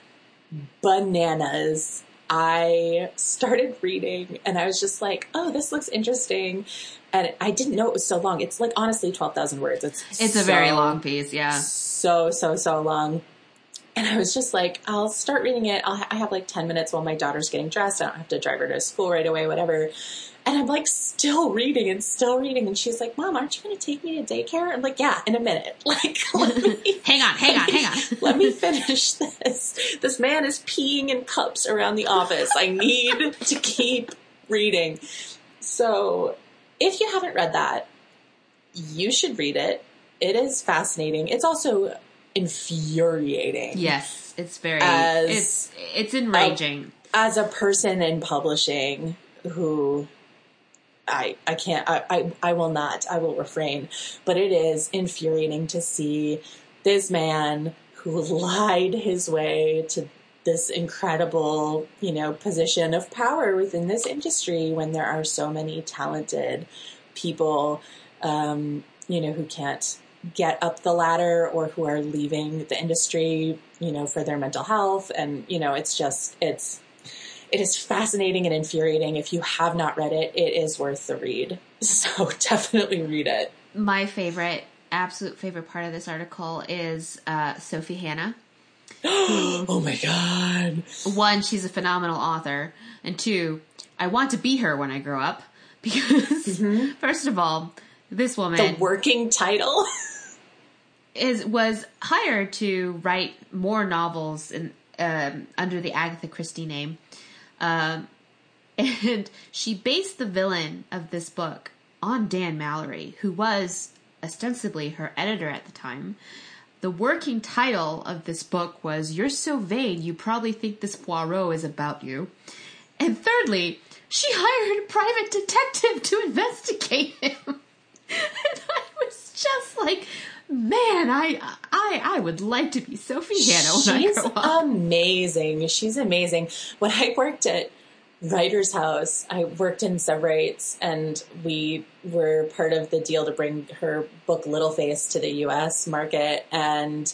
bananas. I started reading and I was just like, oh, this looks interesting. And I didn't know it was so long. It's like honestly 12,000 words. It's It's a very long piece, yeah. so so so long and i was just like i'll start reading it I'll ha- i have like 10 minutes while my daughter's getting dressed i don't have to drive her to school right away whatever and i'm like still reading and still reading and she's like mom aren't you going to take me to daycare i'm like yeah in a minute like let me Hang on, hang on, hang on. let me finish this. This man is peeing in cups around the office. I need to keep reading. So, if you haven't read that, you should read it. It is fascinating. It's also infuriating. Yes, it's very As it's it's enraging. As a person in publishing who I I can't I, I I will not. I will refrain. But it is infuriating to see this man who lied his way to this incredible, you know, position of power within this industry when there are so many talented people, um, you know, who can't get up the ladder or who are leaving the industry, you know, for their mental health. And, you know, it's just, it's, it is fascinating and infuriating. If you have not read it, it is worth the read. So definitely read it. My favorite, absolute favorite part of this article is uh, Sophie Hannah. oh my God. One, she's a phenomenal author, and two, I want to be her when I grow up because, first of all, this woman The working title. is was hired to write more novels in, um, under the Agatha Christie name, um, and she based the villain of this book on Dan Mallory, who was ostensibly her editor at the time. The working title of this book was "You're so vain, you probably think this Poirot is about you." And thirdly, she hired a private detective to investigate him. and I was just like, man, I I I would like to be Sophie Hannah when She's I grow up. amazing. She's amazing. When I worked at Writer's House, I worked in Severates, and we were part of the deal to bring her book Little Face to the U.S. market. And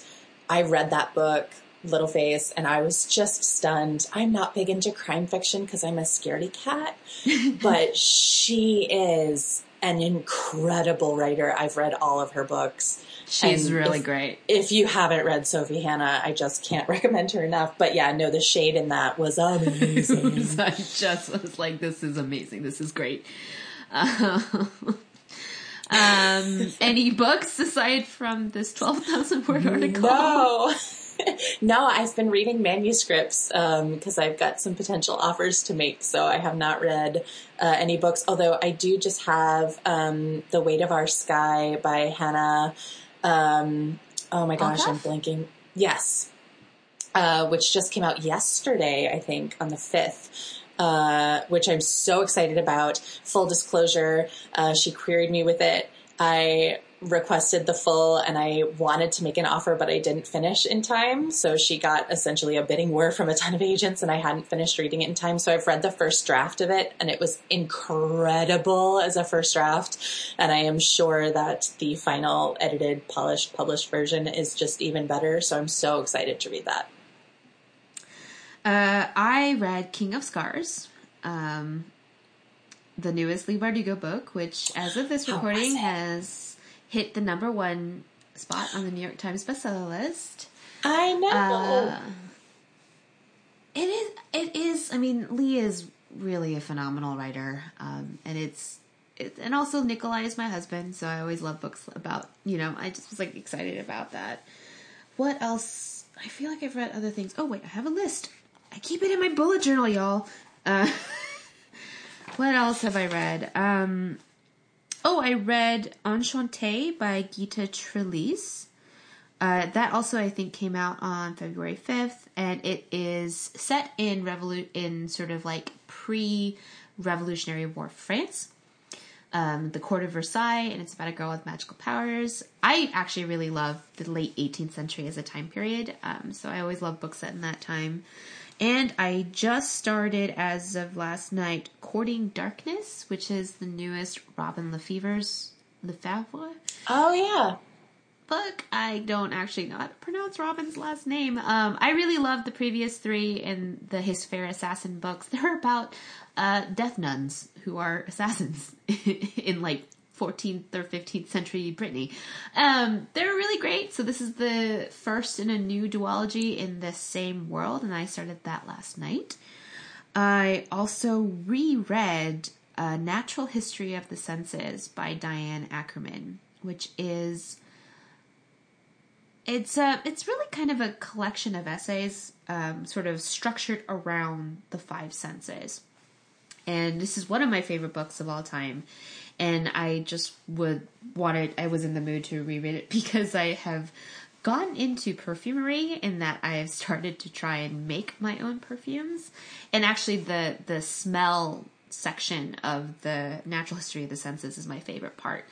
I read that book, Little Face, and I was just stunned. I'm not big into crime fiction because I'm a scaredy cat, but she is an incredible writer. I've read all of her books. She's And really if- great. if you haven't read Sophie Hannah, I just can't recommend her enough. But yeah, no, the shade in that was amazing. I just was like, this is amazing. This is great. Uh, um, any books aside from this 12,000 word article? no. no, I've been reading manuscripts because um, I've got some potential offers to make. So I have not read uh, any books, although I do just have um, The Weight of Our Sky by Hannah. Um, oh my gosh, I'm blanking. Yes. Uh, which just came out yesterday, I think, on the 5th. Uh, which I'm so excited about. Full disclosure, uh, she queried me with it. I requested the full and I wanted to make an offer, but I didn't finish in time. So she got essentially a bidding war from a ton of agents and I hadn't finished reading it in time. So I've read the first draft of it and it was incredible as a first draft. And I am sure that the final edited, polished, published version is just even better. So I'm so excited to read that. Uh, I read King of Scars. Um, the newest Leigh Bardugo book, which, as of this recording, has hit the number one spot on the New York Times bestseller list. I know. Uh, it is. It is. I mean, Leigh is really a phenomenal writer, um, and it's. It, and also Nikolai is my husband, so I always love books about. You know, I just was like excited about that. What else? I feel like I've read other things. Oh wait, I have a list. I keep it in my bullet journal, y'all. Uh, What else have I read? Um, oh, I read Enchantée by Gita Trelease. Uh, that also, I think, came out on February 5th, and it is set in revolu- in sort of like pre-Revolutionary War France. Um, the court of Versailles, and it's about a girl with magical powers. I actually really love the late 18th century as a time period, um, so I always love books set in that time. And I just started, as of last night, Courting Darkness, which is the newest Robin LaFevers Lefevre. Oh yeah, book. I don't actually know how to pronounce Robin's last name. Um, I really loved the previous three in the His Fair Assassin books. They're about uh, death nuns who are assassins in like 14th or 15th century Brittany. Um, they're really great. So this is the first in a new duology in the same world, and I started that last night. I also reread A Natural History of the Senses by Diane Ackerman, which is it's a it's really kind of a collection of essays, um, sort of structured around the five senses. And this is one of my favorite books of all time and I just would wanted I was in the mood to reread it because I have gotten into perfumery in that I have started to try and make my own perfumes. And actually the the smell section of the natural history of the senses is my favorite part.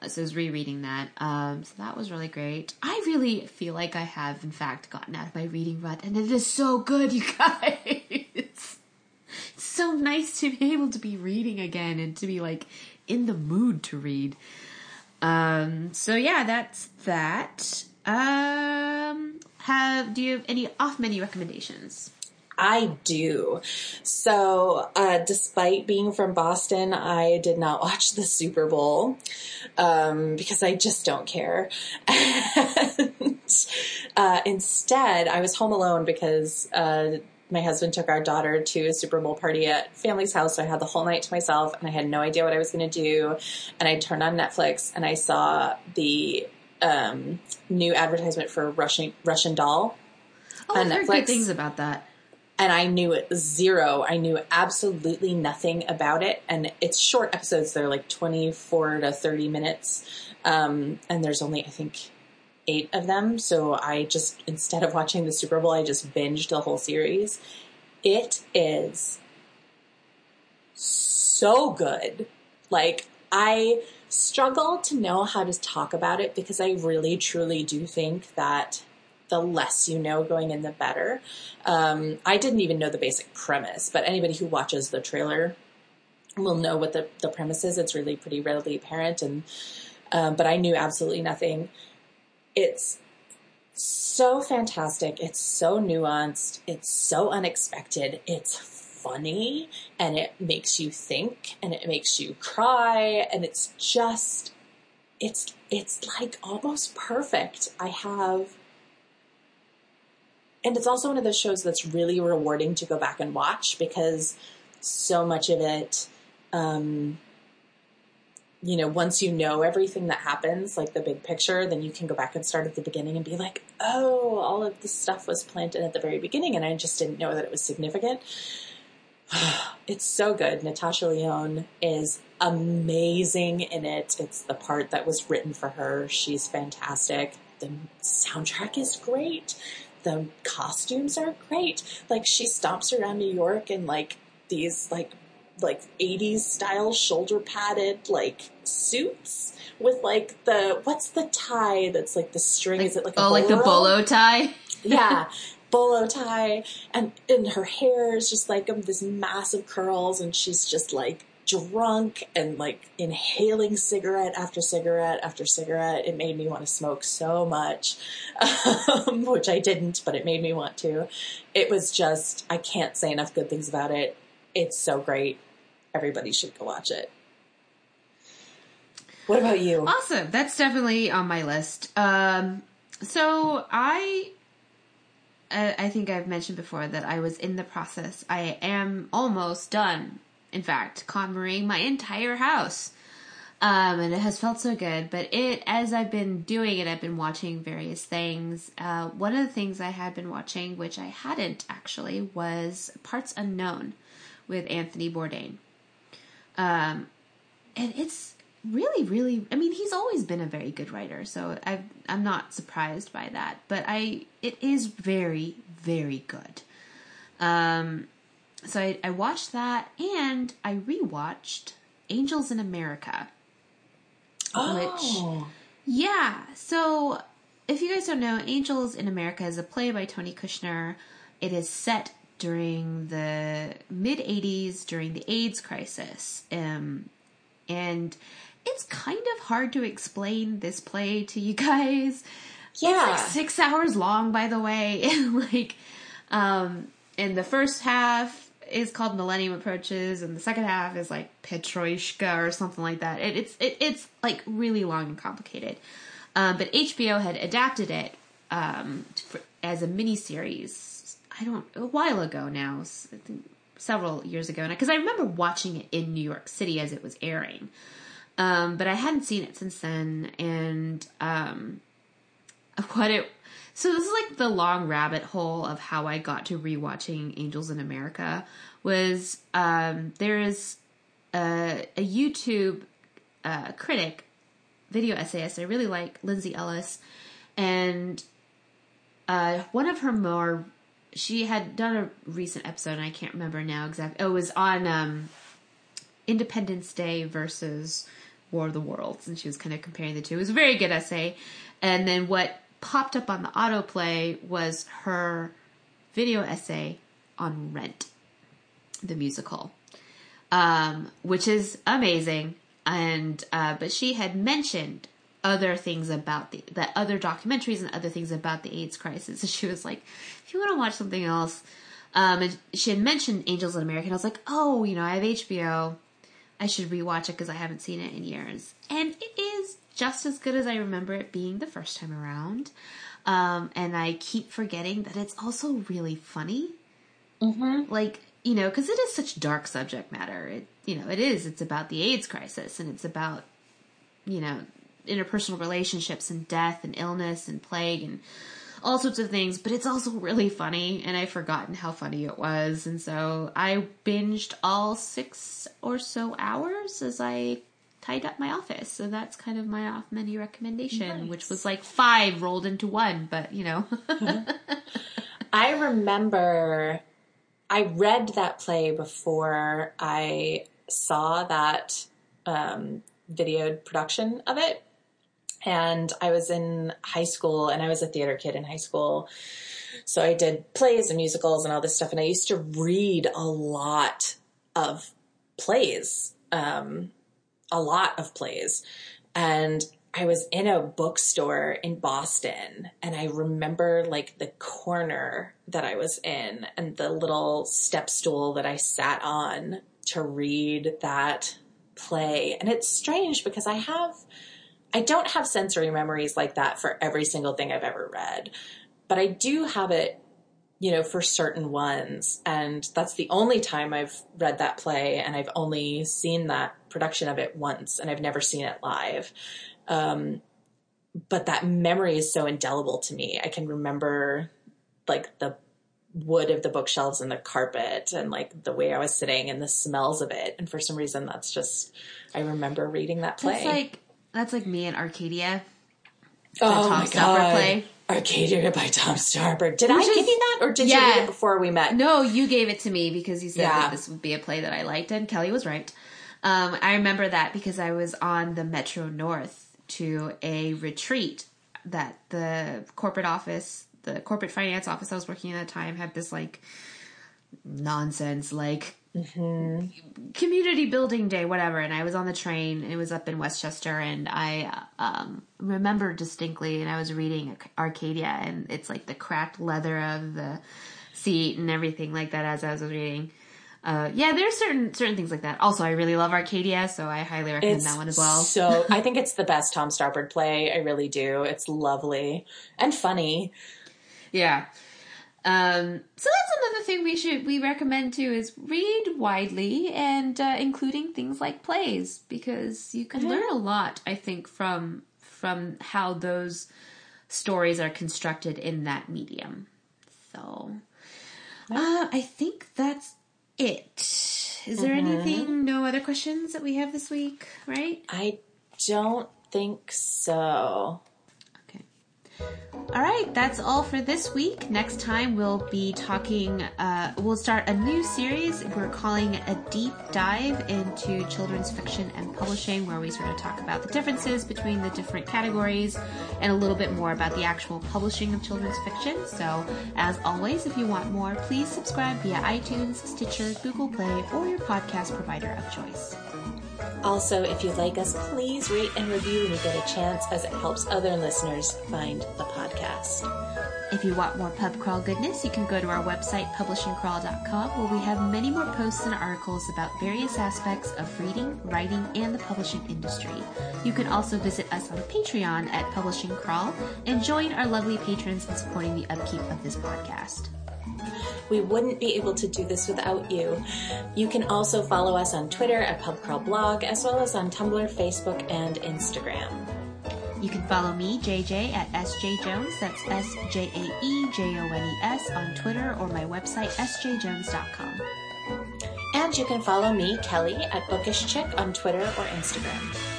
Uh, so I was rereading that. Um, so that was really great. I really feel like I have, in fact, gotten out of my reading rut, and it is so good, you guys. it's so nice to be able to be reading again and to be like in the mood to read. Um, so yeah, that's that. Um, have do you have any off menu recommendations? I do. So, uh, despite being from Boston, I did not watch the Super Bowl um, because I just don't care. and, uh, instead, I was home alone because uh, my husband took our daughter to a Super Bowl party at family's house. So I had the whole night to myself and I had no idea what I was going to do. And I turned on Netflix and I saw the um, new advertisement for Russian Russian Doll oh, on I've Netflix. Heard good things about that. And I knew it zero. I knew absolutely nothing about it. And it's short episodes. They're like 24 to 30 minutes. Um, and there's only, I think, eight of them. So I just, instead of watching the Super Bowl, I just binged the whole series. It is so good. Like, I struggle to know how to talk about it because I really truly do think that the less you know going in, the better. Um, I didn't even know the basic premise, but anybody who watches the trailer will know what the, the premise is. It's really pretty readily apparent. And, um, but I knew absolutely nothing it's so fantastic. It's so nuanced. It's so unexpected. It's funny and it makes you think and it makes you cry and it's just it's it's like almost perfect. I have and it's also one of those shows that's really rewarding to go back and watch because so much of it um, you know, once you know everything that happens, like the big picture, then you can go back and start at the beginning and be like, oh, all of this stuff was planted at the very beginning and I just didn't know that it was significant. it's so good. Natasha Lyonne is amazing in it. It's the part that was written for her. She's fantastic. The soundtrack is great. The costumes are great. Like she stomps around New York in like these like like 80s style shoulder padded like suits with like the what's the tie that's like the string? Like, is it like a oh, like the bolo? bolo tie. yeah bolo tie. And and her hair is just like um, this massive curls and she's just like drunk and like inhaling cigarette after cigarette after cigarette. It made me want to smoke so much um, which i didn't but it made me want to. It was just i can't say enough good things about it. It's so great everybody should go watch it what about you Awesome. That's definitely on my list. Um, so I, I think I've mentioned before that I was in the process. I am almost done. In fact, KonMari-ing my entire house. Um, and it has felt so good. But it, as I've been doing it, I've been watching various things. Uh, one of the things I had been watching, which I hadn't actually, was Parts Unknown with Anthony Bourdain. Um, and it's really, really. I mean, he's always been a very good writer, so I, I'm not surprised by that. But I, it is very, very good. Um, so I, I watched that, and I rewatched Angels in America. oh Yeah. So, if you guys don't know, Angels in America is a play by Tony Kushner. It is set during the mid 80s during the AIDS crisis. Um, and it's kind of hard to explain this play to you guys. yeah It's like six hours long, by the way. And like, um, in the first half is called Millennium Approaches, and the second half is like Petroishka or something like that. It, it's it, it's like really long and complicated. Um, but HBO had adapted it um, for, as a miniseries. I don't a while ago now, I several years ago, because I remember watching it in New York City as it was airing. Um, but I hadn't seen it since then, and um, what it so this is like the long rabbit hole of how I got to rewatching Angels in America was um there is a, a YouTube uh, critic video essayist I really like Lindsay Ellis and uh one of her more she had done a recent episode and I can't remember now exactly oh, it was on um Independence Day versus War of the Worlds, and she was kind of comparing the two. It was a very good essay. And then what popped up on the autoplay was her video essay on Rent, the musical, um, which is amazing. And uh, but she had mentioned other things about the that other documentaries and other things about the AIDS crisis. So she was like, if you want to watch something else, um, and she had mentioned Angels in America, and I was like, oh, you know, I have HBO. I should rewatch it because I haven't seen it in years. And it is just as good as I remember it being the first time around. Um, and I keep forgetting that it's also really funny. Mm-hmm. Like, you know, because it is such dark subject matter. It, you know, it is. It's about the AIDS crisis and it's about, you know, interpersonal relationships and death and illness and plague and all sorts of things, but it's also really funny, and I've forgotten how funny it was, and so I binged all six or so hours as I tied up my office. So that's kind of my off menu recommendation, Nice. which was like five rolled into one, but you know. I remember I read that play before I saw that um, videoed production of it. And I was in high school and I was a theater kid in high school. So I did plays and musicals and all this stuff. And I used to read a lot of plays, um, a lot of plays. And I was in a bookstore in Boston and I remember like the corner that I was in and the little step stool that I sat on to read that play. And it's strange because I have, I don't have sensory memories like that for every single thing I've ever read, but I do have it you know, for certain ones. And that's the only time I've read that play and I've only seen that production of it once and I've never seen it live. Um, but that memory is so indelible to me. I can remember like the wood of the bookshelves and the carpet and like the way I was sitting and the smells of it. And for some reason, that's just, I remember reading that play. That's like, that's like me and Arcadia. oh Tom my Stoppard God. play. Arcadia by Tom Stoppard. Did I Which give you that or did you Yeah. read it before we met? No, you gave it to me because you said Yeah. that this would be a play that I liked, and Kelly was right. Um, I remember that because I was on the Metro North to a retreat that the corporate office, the corporate finance office I was working at the time, had this like nonsense like community building day, whatever. And I was on the train and it was up in Westchester and I um, remember distinctly and I was reading Arcadia and it's like the cracked leather of the seat and everything like that as I was reading. Uh, yeah, there's certain certain things like that. Also, I really love Arcadia, so I highly recommend that one as well. So I think it's the best Tom Stoppard play. I really do. It's lovely and funny. Yeah. Um, so that's another thing we should we recommend too is read widely and uh, including things like plays because you can learn a lot I think from from how those stories are constructed in that medium. So uh, I think that's it. Is there anything? No other questions that we have this week, right? I don't think so. All right, that's all for this week. Next time we'll be talking, uh, we'll start a new series we're calling A Deep Dive into Children's Fiction and Publishing, where we sort of talk about the differences between the different categories and a little bit more about the actual publishing of children's fiction. So, as always, if you want more, please subscribe via iTunes, Stitcher, Google Play, or your podcast provider of choice. Also, if you like us, please rate and review when you get a chance, as it helps other listeners find the podcast. If you want more pub crawl goodness, you can go to our website, publishingcrawl.com, where we have many more posts and articles about various aspects of reading, writing, and the publishing industry. You can also visit us on Patreon at Publishing Crawl and join our lovely patrons in supporting the upkeep of this podcast. We wouldn't be able to do this without you. You can also follow us on Twitter at PubCrawlBlog, as well as on Tumblr, Facebook, and Instagram. You can follow me, JJ, at SJ Jones, that's S J A E J O N E S, on Twitter or my website, sjjones.com. And you can follow me, Kelly, at Bookish Chick on Twitter or Instagram.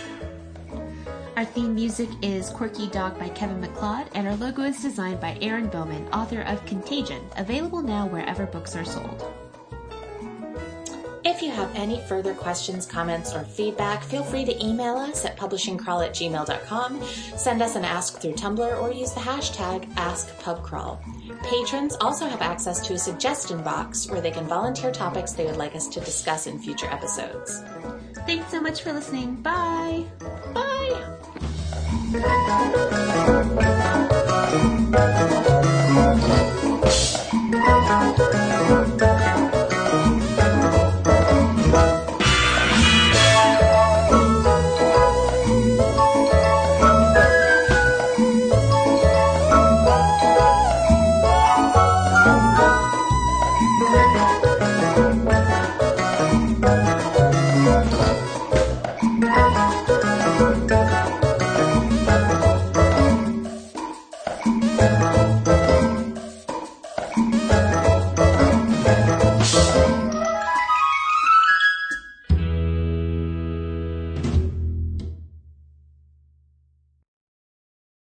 Our theme music is Quirky Dog by Kevin MacLeod, and our logo is designed by Erin Bowman, author of Contagion, available now wherever books are sold. If you have any further questions, comments, or feedback, feel free to email us at publishingcrawl at gmail.com, send us an ask through Tumblr, or use the hashtag AskPubCrawl. Patrons also have access to a suggestion box where they can volunteer topics they would like us to discuss in future episodes. Thanks so much for listening. Bye. Bye.